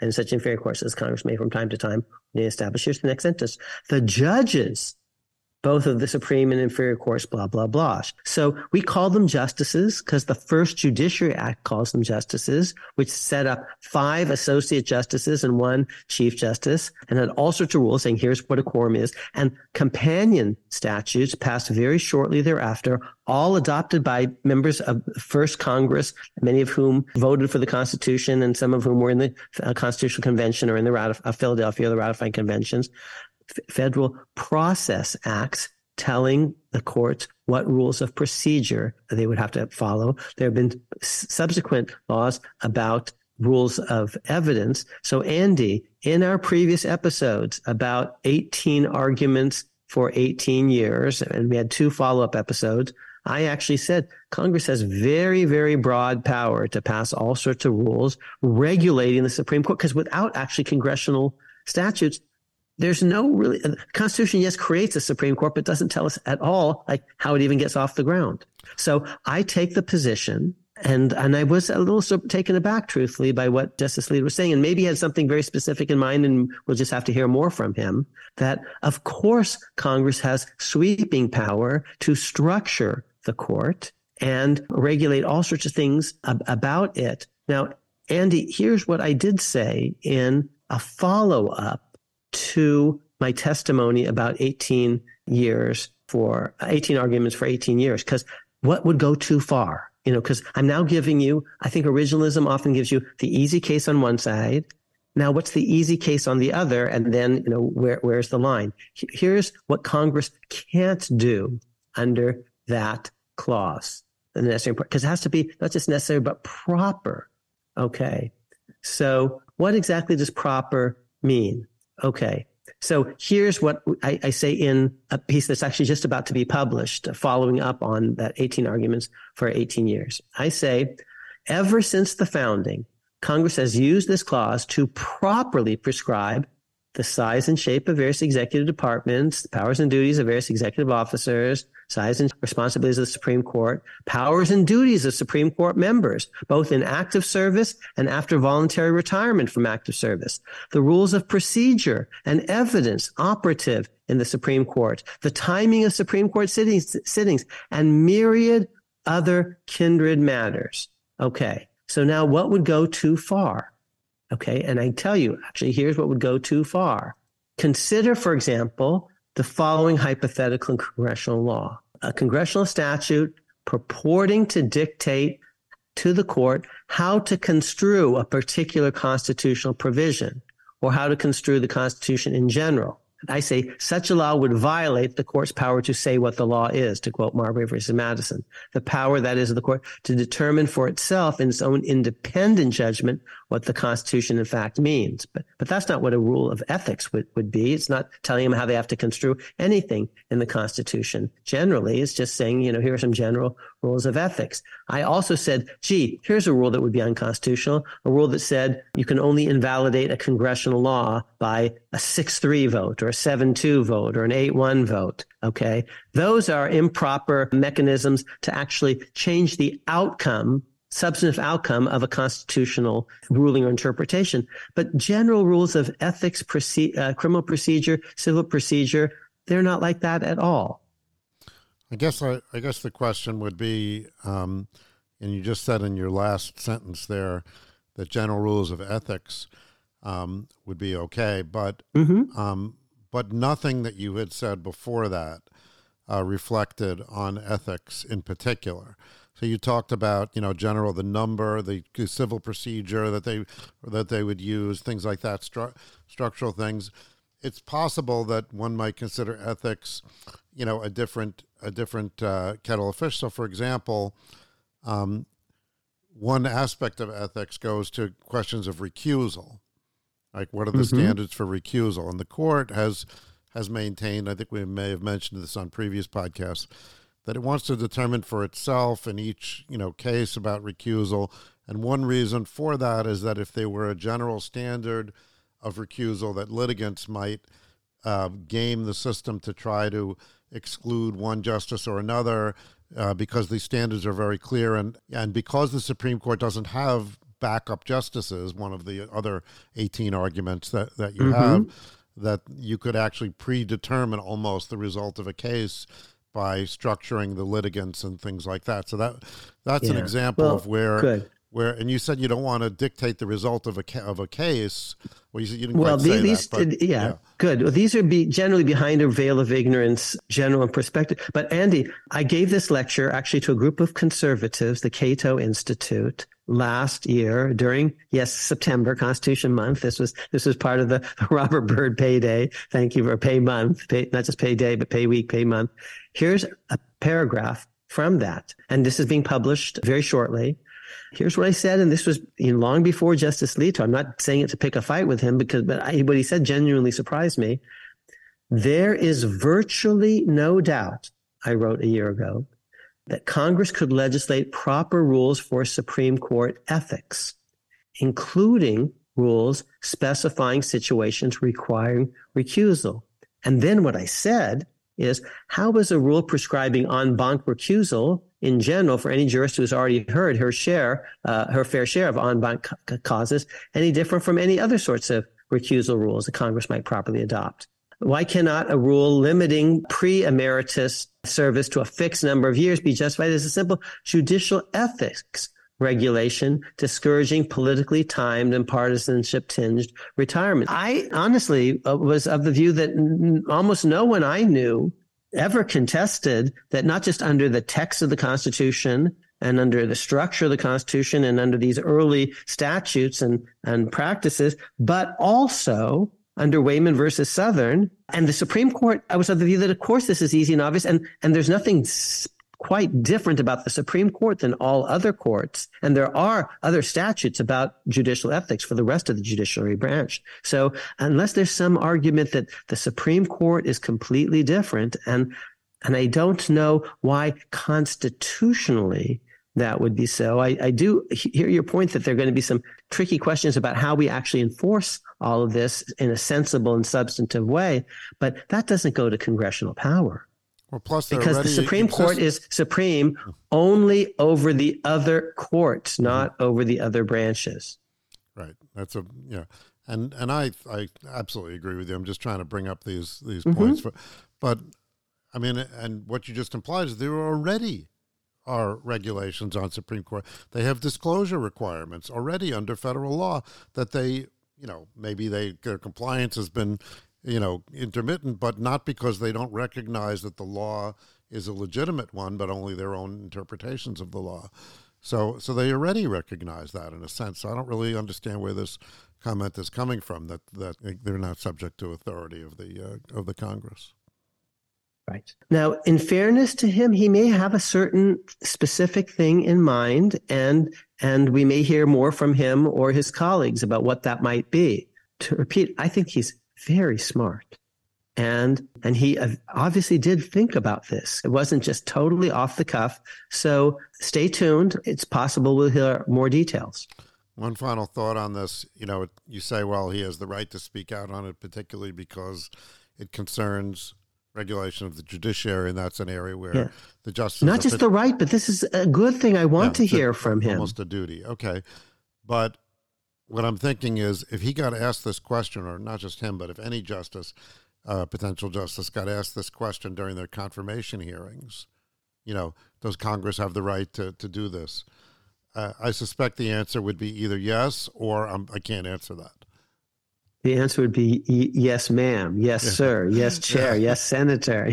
and such inferior courts as Congress may from time to time establish. Here's the next sentence. The judges both of the supreme and inferior courts, blah, blah, blah. So we call them justices because the first Judiciary Act calls them justices, which set up five associate justices and one chief justice and had all sorts of rules saying here's what a quorum is. And companion statutes passed very shortly thereafter, all adopted by members of first Congress, many of whom voted for the Constitution and some of whom were in the uh, Constitutional Convention or in the uh, Philadelphia, or the ratifying conventions federal process acts telling the courts what rules of procedure they would have to follow. There have been subsequent laws about rules of evidence. So, Andy, in our previous episodes about 18 arguments for 18 years, and we had two follow up episodes, I actually said Congress has very, very broad power to pass all sorts of rules regulating the Supreme Court because without actually congressional statutes, there's no really the constitution yes creates a supreme court but doesn't tell us at all like how it even gets off the ground. So i take the position and and i was a little taken aback truthfully by what justice Lee was saying and maybe he had something very specific in mind and we'll just have to hear more from him that of course congress has sweeping power to structure the court and regulate all sorts of things ab- about it. Now andy here's what i did say in a follow-up to my testimony about 18 years for 18 arguments for 18 years because what would go too far? You know because i'm now giving you i think originalism often gives you the easy case on one side. Now what's the easy case on the other? And then you know where, where's the line? Here's what congress can't do under that clause. The necessary because it has to be not just necessary but proper. Okay. So what exactly does proper mean Okay. So here's what I, I, say in a piece that's actually just about to be published, following up on that 18 arguments for 18 years. I say, ever since the founding, Congress has used this clause to properly prescribe the size and shape of various executive departments, the powers and duties of various executive officers, size and responsibilities of the Supreme Court, powers and duties of Supreme Court members, both in active service and after voluntary retirement from active service, the rules of procedure and evidence operative in the Supreme Court, the timing of Supreme Court sittings, sittings and myriad other kindred matters. Okay. So now what would go too far? Okay. And I tell you, actually, here's what would go too far. Consider, for example, the following hypothetical congressional law a congressional statute purporting to dictate to the court how to construe a particular constitutional provision or how to construe the Constitution in general. I say such a law would violate the court's power to say what the law is, to quote Marbury versus Madison. The power that is of the court to determine for itself in its own independent judgment what the Constitution in fact means. But but that's not what a rule of ethics would, would be. It's not telling them how they have to construe anything in the Constitution. Generally, it's just saying, you know, here are some general rules of ethics. I also said, gee, here's a rule that would be unconstitutional, a rule that said you can only invalidate a congressional law by a 6-3 vote or a 7-2 vote or an 8-1 vote. Okay. Those are improper mechanisms to actually change the outcome substantive outcome of a constitutional ruling or interpretation. But general rules of ethics, proce- uh, criminal procedure, civil procedure, they're not like that at all. I guess I, I guess the question would be, um, and you just said in your last sentence there that general rules of ethics um, would be okay, but mm-hmm. um, but nothing that you had said before that uh, reflected on ethics in particular. So you talked about, you know, general the number, the civil procedure that they that they would use, things like that, stru- structural things. It's possible that one might consider ethics, you know, a different a different uh, kettle of fish. So, for example, um, one aspect of ethics goes to questions of recusal, like what are the mm-hmm. standards for recusal, and the court has has maintained. I think we may have mentioned this on previous podcasts that it wants to determine for itself in each you know case about recusal and one reason for that is that if there were a general standard of recusal that litigants might uh, game the system to try to exclude one justice or another uh, because these standards are very clear and and because the Supreme Court doesn't have backup justices one of the other 18 arguments that, that you mm-hmm. have that you could actually predetermine almost the result of a case by structuring the litigants and things like that. So that that's yeah. an example well, of where good. where and you said you don't want to dictate the result of a of a case. Well, you, you didn't well, these, that, but, yeah, yeah, good. Well, these are be generally behind a veil of ignorance, general perspective. But Andy, I gave this lecture actually to a group of conservatives, the Cato Institute, last year during yes September Constitution Month. This was this was part of the Robert Byrd payday. Thank you for pay month, pay, not just pay day, but pay week, pay month. Here's a paragraph from that, and this is being published very shortly. Here's what I said, and this was you know, long before Justice Alito. I'm not saying it to pick a fight with him because, but I, what he said genuinely surprised me. There is virtually no doubt, I wrote a year ago, that Congress could legislate proper rules for Supreme Court ethics, including rules specifying situations requiring recusal. And then what I said is how is a rule prescribing en banc recusal in general for any jurist who has already heard her share, uh, her fair share of en banc causes, any different from any other sorts of recusal rules that Congress might properly adopt? Why cannot a rule limiting pre emeritus service to a fixed number of years be justified as a simple judicial ethics regulation discouraging politically timed and partisanship tinged retirement? I honestly uh, was of the view that almost no one I knew ever contested that not just under the text of the Constitution and under the structure of the Constitution and under these early statutes and, and practices, but also under Wayman versus Southard. And the Supreme Court, I was of the view that, of course, this is easy and obvious. And, and there's nothing quite different about the Supreme Court than all other courts. And there are other statutes about judicial ethics for the rest of the judiciary branch. So unless there's some argument that the Supreme Court is completely different, and, and I don't know why constitutionally that would be so. I, I do hear your point that there are going to be some tricky questions about how we actually enforce all of this in a sensible and substantive way, but that doesn't go to congressional power. Well, plus because the Supreme exist- Court is supreme only over the other courts, mm-hmm. not mm-hmm. over the other branches. Right. That's a yeah, and and I I absolutely agree with you. I'm just trying to bring up these these mm-hmm. points, but but I mean, and what you just implied is there are already are regulations on Supreme Court. They have disclosure requirements already under federal law that they, you know, maybe they their compliance has been, you know, intermittent, but not because they don't recognize that the law is a legitimate one, but only their own interpretations of the law. So, so they already recognize that in a sense. So I don't really understand where this comment is coming from that that they're not subject to authority of the uh, of the Congress. Right. Now, in fairness to him, he may have a certain specific thing in mind and and we may hear more from him or his colleagues about what that might be. To repeat, I think he's very smart. And and he obviously did think about this. It wasn't just totally off the cuff. So stay tuned. It's possible we'll hear more details. One final thought on this. You know, you say, well, he has the right to speak out on it, particularly because it concerns regulation of the judiciary, and that's an area where yeah. the justice not just the right, but this is a good thing. I want yeah, to hear a, from him. Almost a duty. Okay, but what I'm thinking is, if he got asked this question, or not just him, but if any justice, uh, potential justice, got asked this question during their confirmation hearings, you know, does Congress have the right to to do this? Uh, I suspect the answer would be either yes or um, I can't answer that. The answer would be yes, ma'am. Yes, sir. Yes, chair. Yes, senator.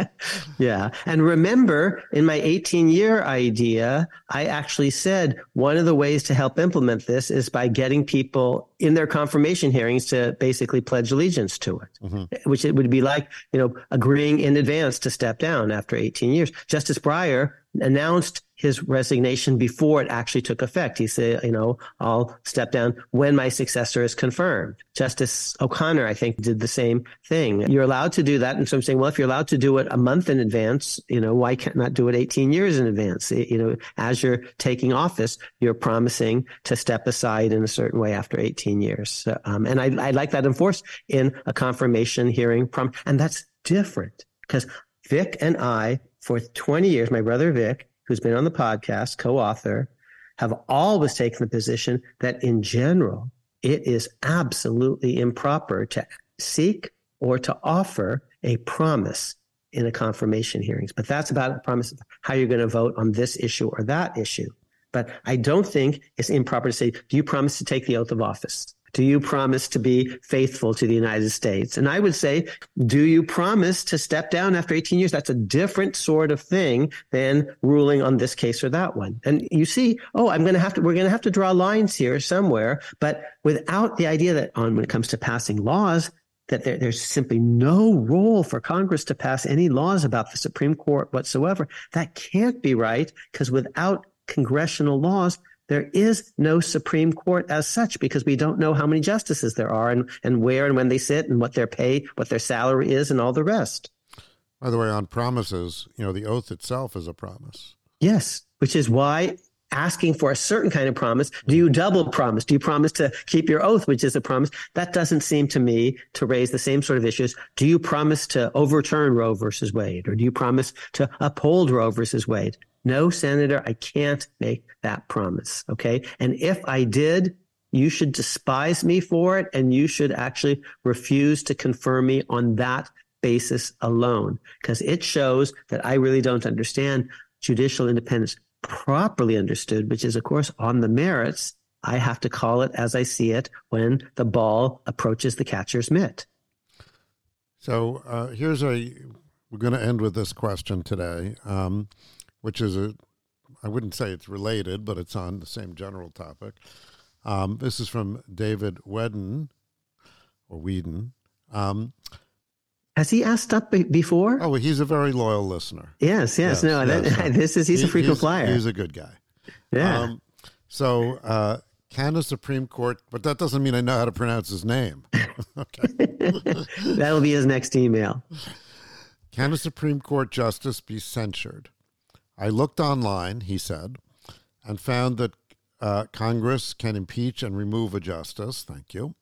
yeah. And remember, in my 18 year idea, I actually said one of the ways to help implement this is by getting people in their confirmation hearings to basically pledge allegiance to it, mm-hmm. which it would be like, you know, agreeing in advance to step down after 18 years. Justice Breyer announced his resignation before it actually took effect. He said, you know, I'll step down when my successor is confirmed. Justice O'Connor, I think, did the same thing. You're allowed to do that. And so I'm saying, well, if you're allowed to do it a month in advance, you know, why can't not do it 18 years in advance? You know, as you're taking office, you're promising to step aside in a certain way after 18 years. So, um, and I, I like that enforced in a confirmation hearing. Prom- and that's different because Vic and I for 20 years, my brother Vic, who's been on the podcast, co author, have always taken the position that in general, it is absolutely improper to seek or to offer a promise in a confirmation hearings. But that's about a promise of how you're going to vote on this issue or that issue. But I don't think it's improper to say, do you promise to take the oath of office? Do you promise to be faithful to the United States? And I would say, do you promise to step down after 18 years? That's a different sort of thing than ruling on this case or that one. And you see, oh, I'm going to have to, we're going to have to draw lines here somewhere, but without the idea that on when it comes to passing laws, that there, there's simply no role for Congress to pass any laws about the Supreme Court whatsoever. That can't be right because without congressional laws, there is no Supreme Court as such because we don't know how many justices there are and, and where and when they sit and what their pay, what their salary is, and all the rest. By the way, on promises, you know, the oath itself is a promise. Yes, which is why asking for a certain kind of promise, do you double promise? Do you promise to keep your oath, which is a promise? That doesn't seem to me to raise the same sort of issues. Do you promise to overturn Roe versus Wade? Or do you promise to uphold Roe versus Wade? No, Senator, I can't make that promise. Okay. And if I did, you should despise me for it and you should actually refuse to confirm me on that basis alone because it shows that I really don't understand judicial independence properly understood, which is, of course, on the merits. I have to call it as I see it when the ball approaches the catcher's mitt. So uh, here's a we're going to end with this question today. Um, which is a, I wouldn't say it's related, but it's on the same general topic. Um, this is from David Wedden or Whedon. Um, has he asked up before? Oh, he's a very loyal listener. Yes, yes. yes no, yes. That, this is he's he, a frequent he's, flyer. He's a good guy. Yeah. Um, so, uh, can the Supreme Court? But that doesn't mean I know how to pronounce his name. okay. That'll be his next email. Can a Supreme Court justice be censured I looked online, he said, and found that uh, Congress can impeach and remove a justice. Thank you.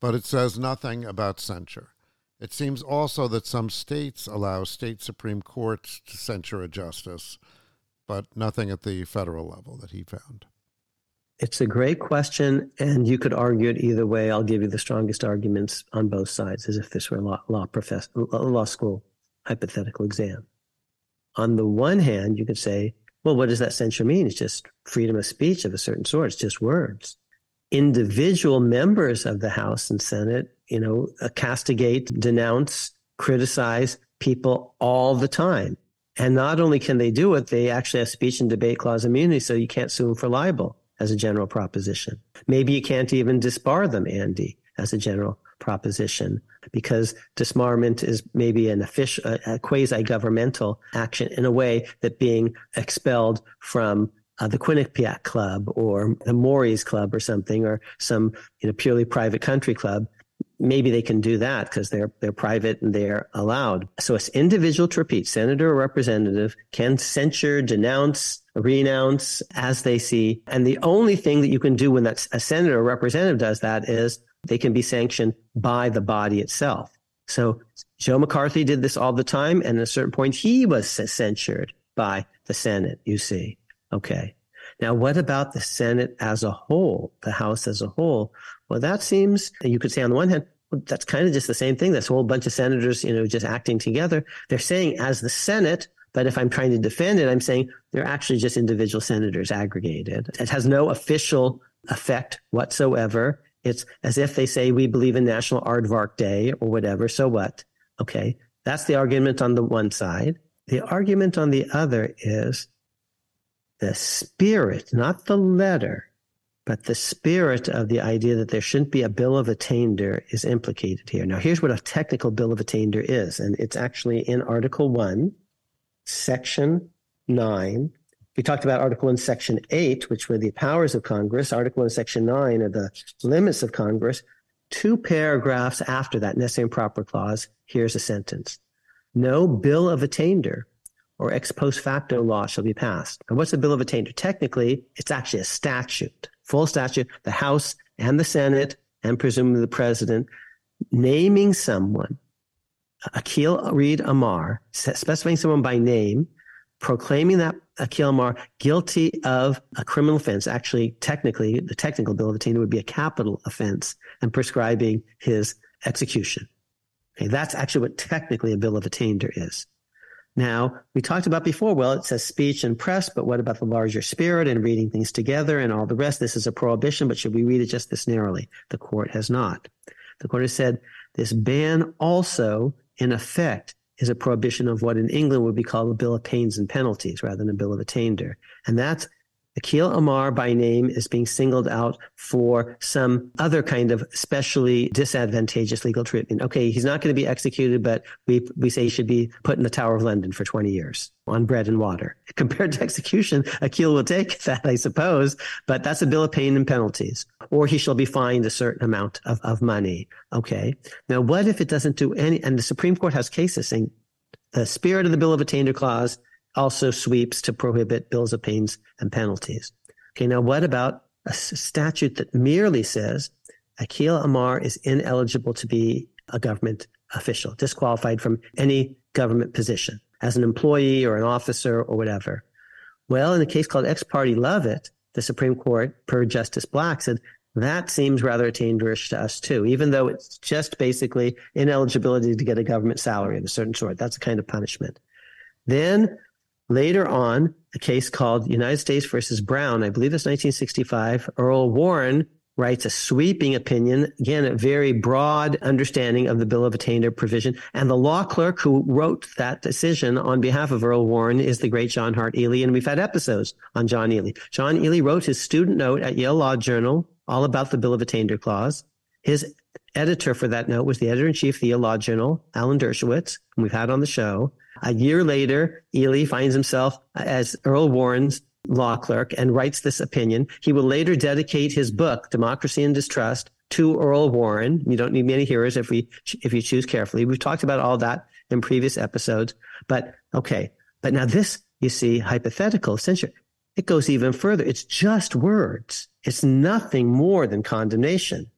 But it says nothing about censure. It seems also that some states allow state Supreme Courts to censure a justice, but nothing at the federal level that he found. It's a great question, and you could argue it either way. I'll give you the strongest arguments on both sides, as if this were a law, law, profess, law school hypothetical exam on the one hand, you could say, well, what does that censure mean? It's just freedom of speech of a certain sort. It's just words. Individual members of the House and Senate, you know, uh, castigate, denounce, criticize people all the time. And not only can they do it, they actually have speech and debate clause immunity, so you can't sue them for libel as a general proposition. Maybe you can't even disbar them, Andy, as a general proposition because disarmament is maybe an official, a, quasi-governmental action in a way that being expelled from uh, the Quinnipiac Club or the Mory's Club or something, or some you know purely private country club, maybe they can do that because they're they're private and they're allowed. So it's individual to repeat, senator or representative can censure, denounce, renounce as they see. And the only thing that you can do when that's a senator or representative does that is they can be sanctioned by the body itself. So Joe McCarthy did this all the time, and at a certain point he was censured by the Senate, you see. Okay. Now, what about the Senate as a whole, the House as a whole? Well, that seems, you could say on the one hand, that's kind of just the same thing. That's a whole bunch of senators, you know, just acting together. They're saying as the Senate, but if I'm trying to defend it, I'm saying they're actually just individual senators aggregated. It has no official effect whatsoever. It's as if they say we believe in National Aardvark Day or whatever. So what? Okay. That's the argument on the one side. The argument on the other is the spirit, not the letter, but the spirit of the idea that there shouldn't be a bill of attainder is implicated here. Now, here's what a technical bill of attainder is, and it's actually in Article 1, Section 9. We talked about Article 1, Section 8, which were the powers of Congress. Article 1, Section 9 are the limits of Congress. Two paragraphs after that necessary and proper clause, here's a sentence. No bill of attainder or ex post facto law shall be passed. And what's a bill of attainder? Technically, it's actually a statute, full statute, the House and the Senate, and presumably the president, naming someone, Akhil Reed Amar, specifying someone by name, proclaiming that Akhil Amar guilty of a criminal offense. Actually, technically, the technical bill of attainder would be a capital offense and prescribing his execution. Okay, that's actually what technically a bill of attainder is. Now, we talked about before, well, it says speech and press, but what about the larger spirit and reading things together and all the rest? This is a prohibition, but should we read it just this narrowly? The court has not. The court has said this ban also, in effect, is a prohibition of what in England would be called a bill of pains and penalties rather than a bill of attainder. And that's Akhil Amar by name is being singled out for some other kind of specially disadvantageous legal treatment. Okay, he's not going to be executed, but we, we say he should be put in the Tower of London for 20 years on bread and water. Compared to execution, Akhil will take that, I suppose, but that's a bill of pain and penalties. Or he shall be fined a certain amount of, of money. Okay. Now, what if it doesn't do any, and the Supreme Court has cases saying the spirit of the bill of attainder clause also sweeps to prohibit bills of pains and penalties. Okay, now what about a statute that merely says Akhil Amar is ineligible to be a government official, disqualified from any government position as an employee or an officer or whatever? Well, in a case called Ex parte Lovett, the Supreme Court, per Justice Black, said that seems rather dangerous to us too, even though it's just basically ineligibility to get a government salary of a certain sort. That's a kind of punishment. Then Later on, a case called United States versus Brown, I believe it's 1965, Earl Warren writes a sweeping opinion, again, a very broad understanding of the Bill of Attainder provision. And the law clerk who wrote that decision on behalf of Earl Warren is the great John Hart Ely. And we've had episodes on John Ely. John Ely wrote his student note at Yale Law Journal all about the Bill of Attainder clause. His editor for that note was the editor in chief of the Yale Law Journal, Alan Dershowitz, whom we've had on the show. A year later, Ely finds himself as Earl Warren's law clerk and writes this opinion. He will later dedicate his book, Democracy and Distrust, to Earl Warren. You don't need many hearers if we if you choose carefully. We've talked about all that in previous episodes. But okay. But now this, you see, hypothetical censure, it goes even further. It's just words. It's nothing more than condemnation.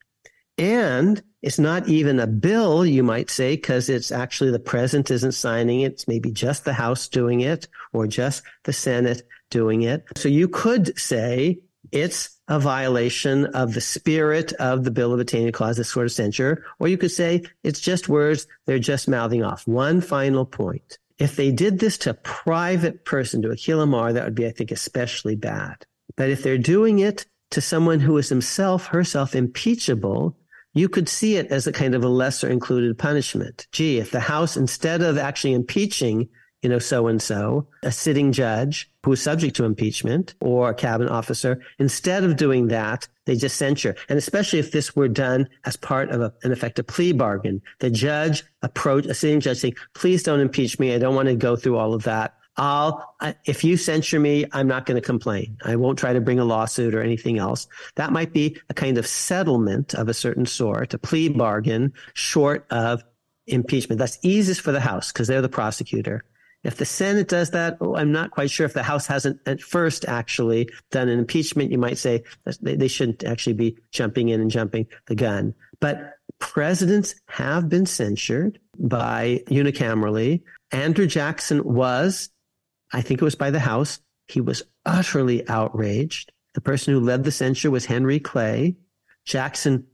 And it's not even a bill, you might say, because it's actually the president isn't signing it. It's maybe just the House doing it or just the Senate doing it. So you could say it's a violation of the spirit of the Bill of Attainder Clause, this sort of censure. Or you could say it's just words, they're just mouthing off. One final point. If they did this to a private person, to Akhil Amar, that would be, I think, especially bad. But if they're doing it to someone who is himself, herself impeachable, you could see it as a kind of a lesser included punishment. Gee, if the House, instead of actually impeaching, you know, so and so, a sitting judge who is subject to impeachment or a cabinet officer, instead of doing that, They just censure. And especially if this were done as part of a, an effective plea bargain, the judge approach a sitting judge saying, please don't impeach me. I don't want to go through all of that. I'll, if you censure me, I'm not going to complain. I won't try to bring a lawsuit or anything else. That might be a kind of settlement of a certain sort, a plea bargain short of impeachment. That's easiest for the House because they're the prosecutor. If the Senate does that, oh, I'm not quite sure if the House hasn't at first actually done an impeachment. You might say they, they shouldn't actually be jumping in and jumping the gun. But presidents have been censured by unicamerally. Andrew Jackson was, I think it was by the House. He was utterly outraged. The person who led the censure was Henry Clay. Jackson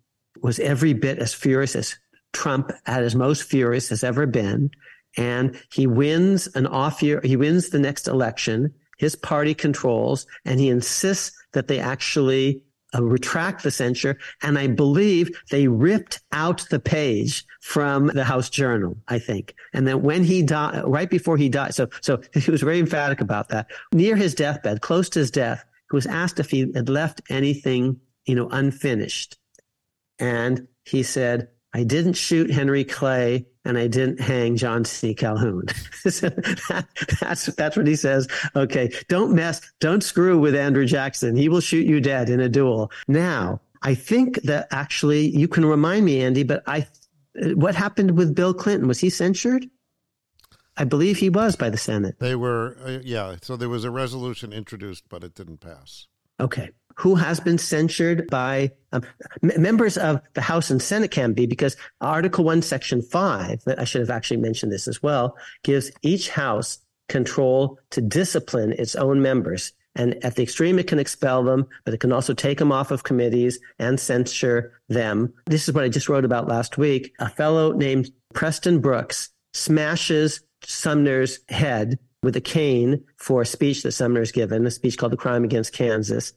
was every bit as furious as Trump at his most furious has ever been and he wins an off year, he wins the next election. His party controls, and he insists that they actually uh, retract the censure. And I believe they ripped out the page from the House Journal, I think. And then when he died, right before he died, so, so he was very emphatic about that. Near his deathbed, close to his death, he was asked if he had left anything, you know, unfinished. And he said, I didn't shoot Henry Clay and I didn't hang John C. Calhoun. that, that's that's what he says. Okay, don't mess, don't screw with Andrew Jackson. He will shoot you dead in a duel. Now, I think that actually you can remind me, Andy, but I, what happened with Bill Clinton? Was he censured? I believe he was by the Senate. They were, uh, yeah. So there was a resolution introduced, but it didn't pass. Okay who has been censured by um, m- members of the House and Senate can be because Article 1, Section 5, I should have actually mentioned this as well, gives each House control to discipline its own members. And at the extreme, it can expel them, but it can also take them off of committees and censure them. This is what I just wrote about last week. A fellow named Preston Brooks smashes Sumner's head with a cane for a speech that Sumner's given, a speech called The Crime Against Kansas.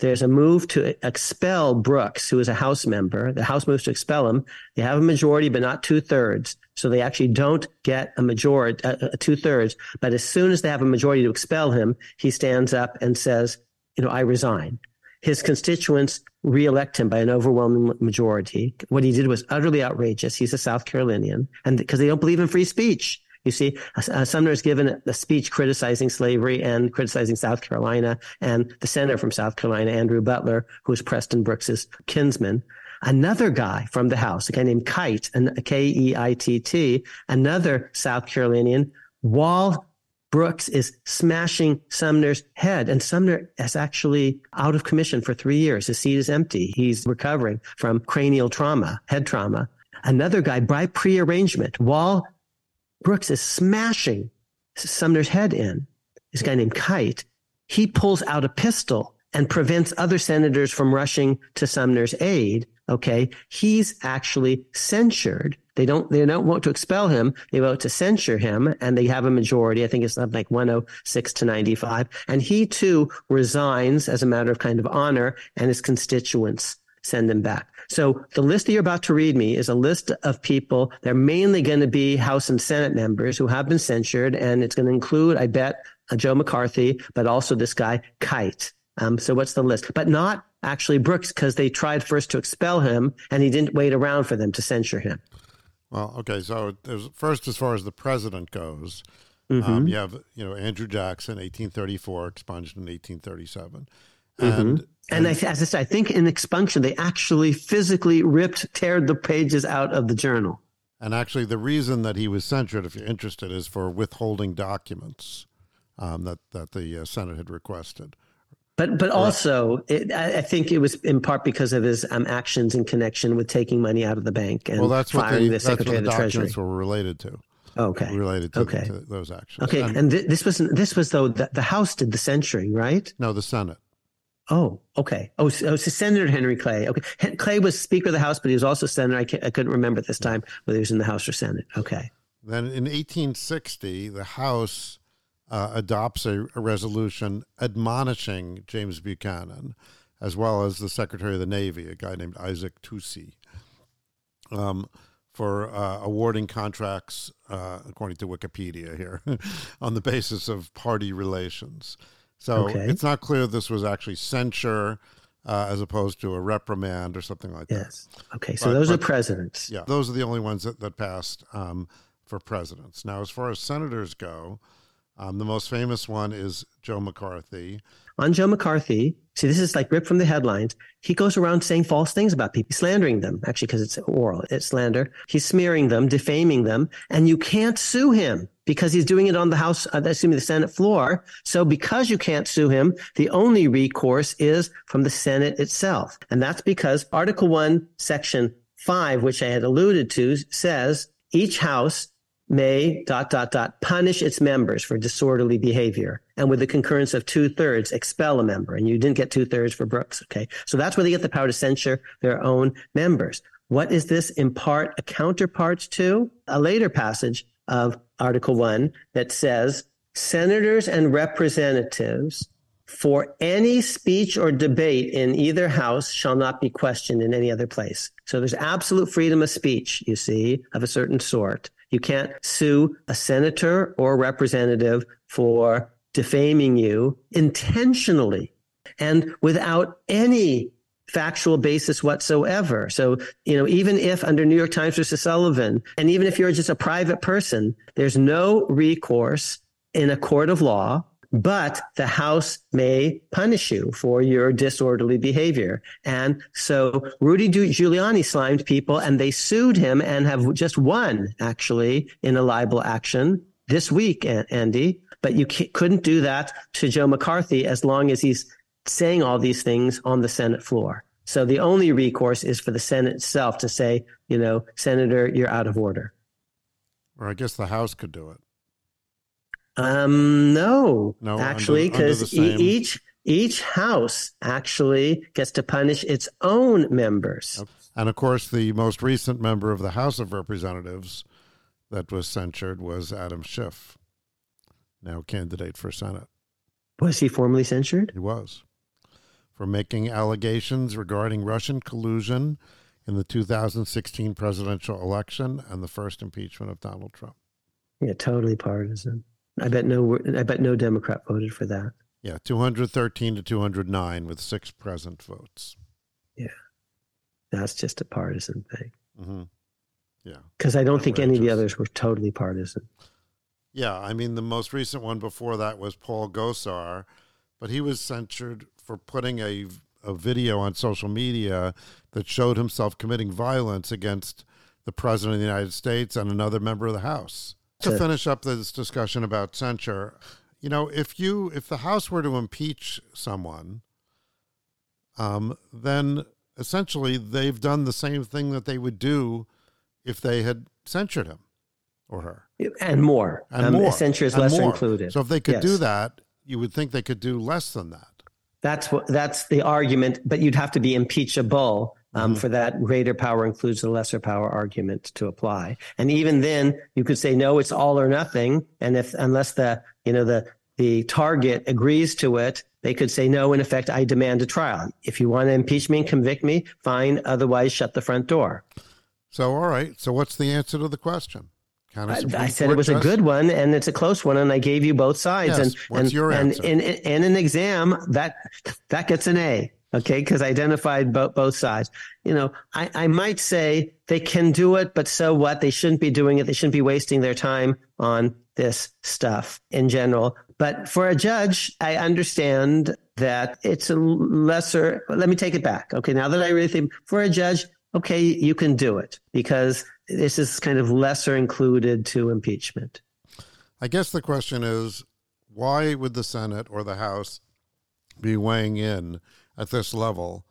There's a move to expel Brooks, who is a House member. The House moves to expel him. They have a majority, but not two thirds. So they actually don't get a majority, uh, uh two thirds. But as soon as they have a majority to expel him, he stands up and says, you know, I resign. His constituents reelect him by an overwhelming majority. What he did was utterly outrageous. He's a South Carolinian and because they don't believe in free speech. You see, uh, Sumner has given a speech criticizing slavery and criticizing South Carolina, and the senator from South Carolina, Andrew Butler, who is Preston Brooks's kinsman. Another guy from the House, a guy named Keitt, K E I T T, another South Carolinian, while Brooks is smashing Sumner's head, and Sumner is actually out of commission for three years. His seat is empty. He's recovering from cranial trauma, head trauma. Another guy, by prearrangement, while Brooks is smashing Sumner's head in, this guy named Keitt, he pulls out a pistol and prevents other senators from rushing to Sumner's aid. Okay. He's actually censured. They don't, they don't want to expel him. They vote to censure him and they have a majority. I think it's something like 106 to 95. And he too resigns as a matter of kind of honor and his constituents send him back. So the list that you're about to read me is a list of people. They're mainly going to be House and Senate members who have been censured, and it's going to include, I bet, uh, Joe McCarthy, but also this guy Keitt. Um, so what's the list? But not actually Brooks because they tried first to expel him, and he didn't wait around for them to censure him. Well, okay. So first, as far as the president goes, mm-hmm. um, you have you know Andrew Jackson, 1834, expunged in 1837. Mm-hmm. And, I, as I said, I think in expunction, they actually physically ripped, teared the pages out of the journal. And actually, the reason that he was censured, if you're interested, is for withholding documents um, that that the uh, Senate had requested. But but also, it, I think it was in part because of his um, actions in connection with taking money out of the bank and well, that's what firing the, the Secretary of the, the Treasury. were related to. Okay. Related to, okay. to those actions. Okay, and, and th- this was this was though the, the House did the censuring, right? No, the Senate. Oh, okay. Oh, so, oh, so Senator Henry Clay. Okay, Clay was Speaker of the House, but he was also Senator. I, I couldn't remember this time whether he was in the House or Senate. Okay. Then in 1860, the House uh, adopts a, a, resolution admonishing James Buchanan, as well as the Secretary of the Navy, a guy named Isaac Toucey, um, for uh, awarding contracts, uh, according to Wikipedia here, on the basis of party relations. So okay. it's not clear this was actually censure. uh, as opposed to a reprimand or something like that. Yes. Okay. So But- those are presidents. Yeah, those are the only ones that, that passed um, for presidents. Now, as far as senators go, um, the most famous one is Joe McCarthy. On Joe McCarthy, see, this is like ripped from the headlines. He goes around saying false things about people, slandering them, actually, because it's oral, it's slander. He's smearing them, defaming them, and you can't sue him because he's doing it on the House, uh, excuse me, the Senate floor. So because you can't sue him, the only recourse is from the Senate itself. And that's because Article 1, Section 5, which I had alluded to, says each House may dot dot dot punish its members for disorderly behavior and with the concurrence of two thirds expel a member and you didn't get two thirds for brooks okay so that's where they get the power to censure their own members what is this in part a counterpart to a later passage of article 1 that says senators and representatives for any speech or debate in either house shall not be questioned in any other place. So there's absolute freedom of speech, you see, of a certain sort. You can't sue a senator or representative for defaming you intentionally and without any factual basis whatsoever. So, you know, even if under New York Times versus Sullivan, and even if you're just a private person, there's no recourse in a court of law but the House may punish you for your disorderly behavior. And so Rudy Giuliani slimed people and they sued him and have just won actually in a libel action this week, Andy. But you couldn't do that to Joe McCarthy as long as he's saying all these things on the Senate floor. So the only recourse is for the Senate itself to say, you know, Senator, you're out of order. Or I guess the House could do it. Um, no, No, actually, under- under the because same- each each house actually gets to punish its own members. And of course, the most recent member of the House of Representatives that was censured was Adam Schiff, now candidate for Senate. Was he formally censured? He was for making allegations regarding Russian collusion in the 2016 presidential election and the first impeachment of Donald Trump. Yeah, totally partisan. I bet no. I bet no Democrat voted for that. Yeah, 213 to 209 with six present votes. Yeah, that's just a partisan thing. hmm Yeah. Because I don't think any of the others were totally partisan. Yeah, I mean, the most recent one before that was Paul Gosar, but he was censured for putting a, a video on social media that showed himself committing violence against the President of the United States and another member of the House. To Sure. finish up this discussion about censure, you know, if you if the House were to impeach someone, um, then essentially they've done the same thing that they would do if they had censured him or her. And more. And um, more. Censure is lesser more. included. So if they could do that, you would think they could do less than that. That's what that's the argument, but you'd have to be impeachable um, Mhm. for that greater power includes the lesser power argument to apply. And even then, you could say no, it's all or nothing. And if unless the you know the the target agrees to it, they could say no. In effect, I demand a trial. If you want to impeach me and convict me, fine. Otherwise, shut the front door. So all right. So what's the answer to the question? Can a I, I said it was a good one, and it's a close one, and I gave you both sides. Yes, And what's and, your and answer? in, in an exam, that that gets an A. Okay, because I identified both both sides. You know, I, I might say they can do it, but so what? They shouldn't be doing it. They shouldn't be wasting their time on this stuff in general. But for a judge, I understand that it's a lesser. Let me take it back. Okay, now that I really think for a judge, okay, you can do it because this is kind of lesser included to impeachment. I guess the question is, why would the Senate or the House be weighing in at this level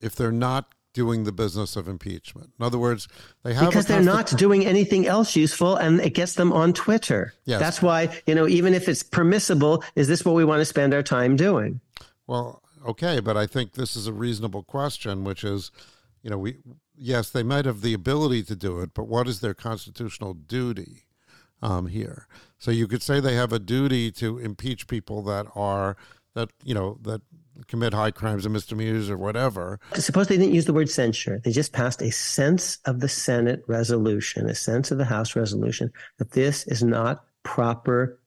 if they're not doing the business of impeachment? In other words, they have because they're not doing anything else useful and it gets them on Twitter. Yes. That's why, you know, even if it's permissible, is this what we want to spend our time doing? Well, okay, but I think this is a reasonable question, which is, you know, we yes, they might have the ability to do it, but what is their constitutional duty um, here? So you could say they have a duty to impeach people that are that you know that commit high crimes and misdemeanors or whatever. Suppose they didn't use the word censure. They just passed a sense of the Senate resolution, a sense of the House resolution that this is not proper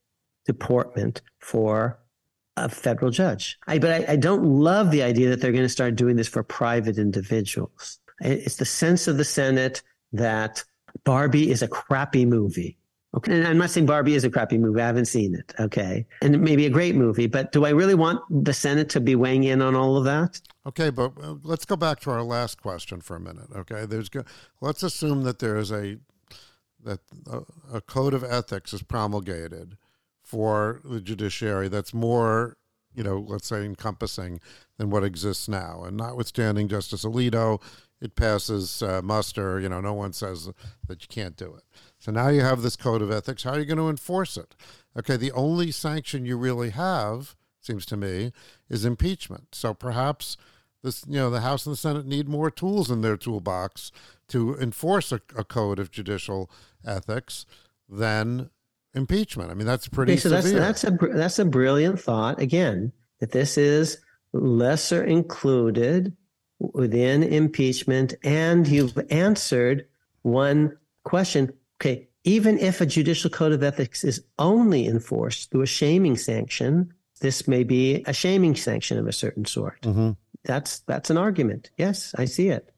deportment for a federal judge. I, but I, I don't love the idea that they're going to start doing this for private individuals. It's the sense of the Senate that Barbie is a crappy movie. Okay. And I'm not saying Barbie is a crappy movie. I haven't seen it. Okay. And it may be a great movie, but do I really want the Senate to be weighing in on all of that? Okay. But uh, let's go back to our last question for a minute. Okay. There's, go- let's assume that there is a, that a, a code of ethics is promulgated for the judiciary that's more, you know, let's say encompassing than what exists now. And notwithstanding Justice Alito, it passes uh, muster. You know, no one says that you can't do it. So now you have this code of ethics. How are you going to enforce it? Okay, the only sanction you really have, seems to me, is impeachment. So perhaps this, you know, the House and the Senate need more tools in their toolbox to enforce a, a code of judicial ethics than impeachment. I mean, that's pretty okay, so severe. That's, that's a that's a brilliant thought. Again, that this is lesser included within impeachment, and you've answered one question. Okay, even if a judicial code of ethics is only enforced through a shaming sanction, this may be a shaming sanction of a certain sort. Mm-hmm. That's that's an argument. Yes, I see it.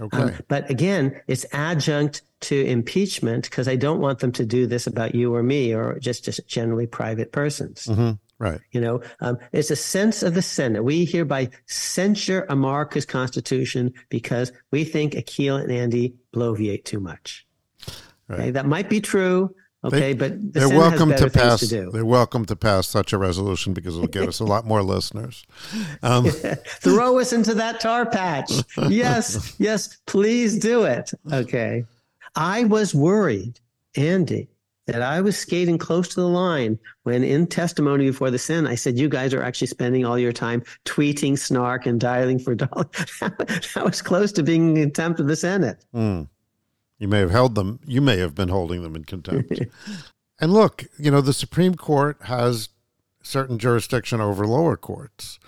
Okay. Um, but again, it's adjunct to impeachment because I don't want them to do this about you or me or just, just generally private persons. Mm-hmm. Right. You know, um, it's a sense of the Senate. We hereby censure America's Constitution because we think Akhil and Andy bloviate too much. Right. Okay, that might be true. Okay, They- but the they're welcome to pass. to. They're welcome to pass such a resolution because it'll get us a lot more listeners. Um, Throw us into that tar patch. Yes, yes, please do it. Okay. I was worried, Andy, that I was skating close to the line when in testimony before the Senate, I said, you guys are actually spending all your time tweeting snark and dialing for dollars. that was close to being in contempt of the Senate. hmm. You may have held them. You may have been holding them in contempt. and look, you know, the Supreme Court has certain jurisdiction over lower courts.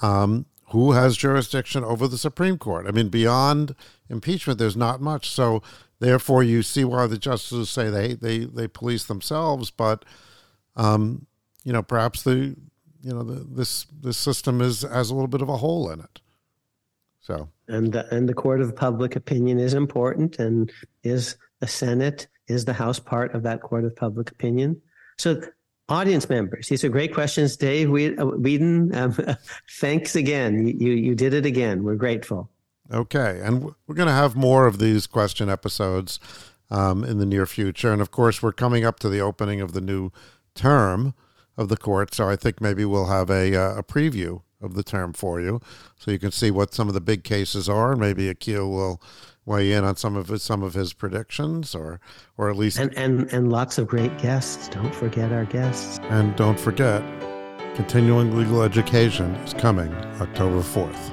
Um, who has jurisdiction over the Supreme Court? I mean, beyond impeachment, there's not much. So, therefore, you see why the justices say they they they police themselves. But, um, you know, perhaps the you know the, this this system is has a little bit of a hole in it. So, And the, and the court of public opinion is important and is the Senate, is the House part of that court of public opinion? So audience members, these are great questions. Dave uh, Whedon, um, thanks again. You, you, you did it again. We're grateful. Okay, and we're going to have more of these question episodes um, in the near future, and of course, we're coming up to the opening of the new term of the court, so I think maybe we'll have a uh, a preview of the term for you, so you can see what some of the big cases are, and maybe Akhil will weigh in on some of his, some of his predictions, or or at least, And, and, and lots of great guests. Don't forget our guests. and don't forget, continuing legal education is coming October fourth.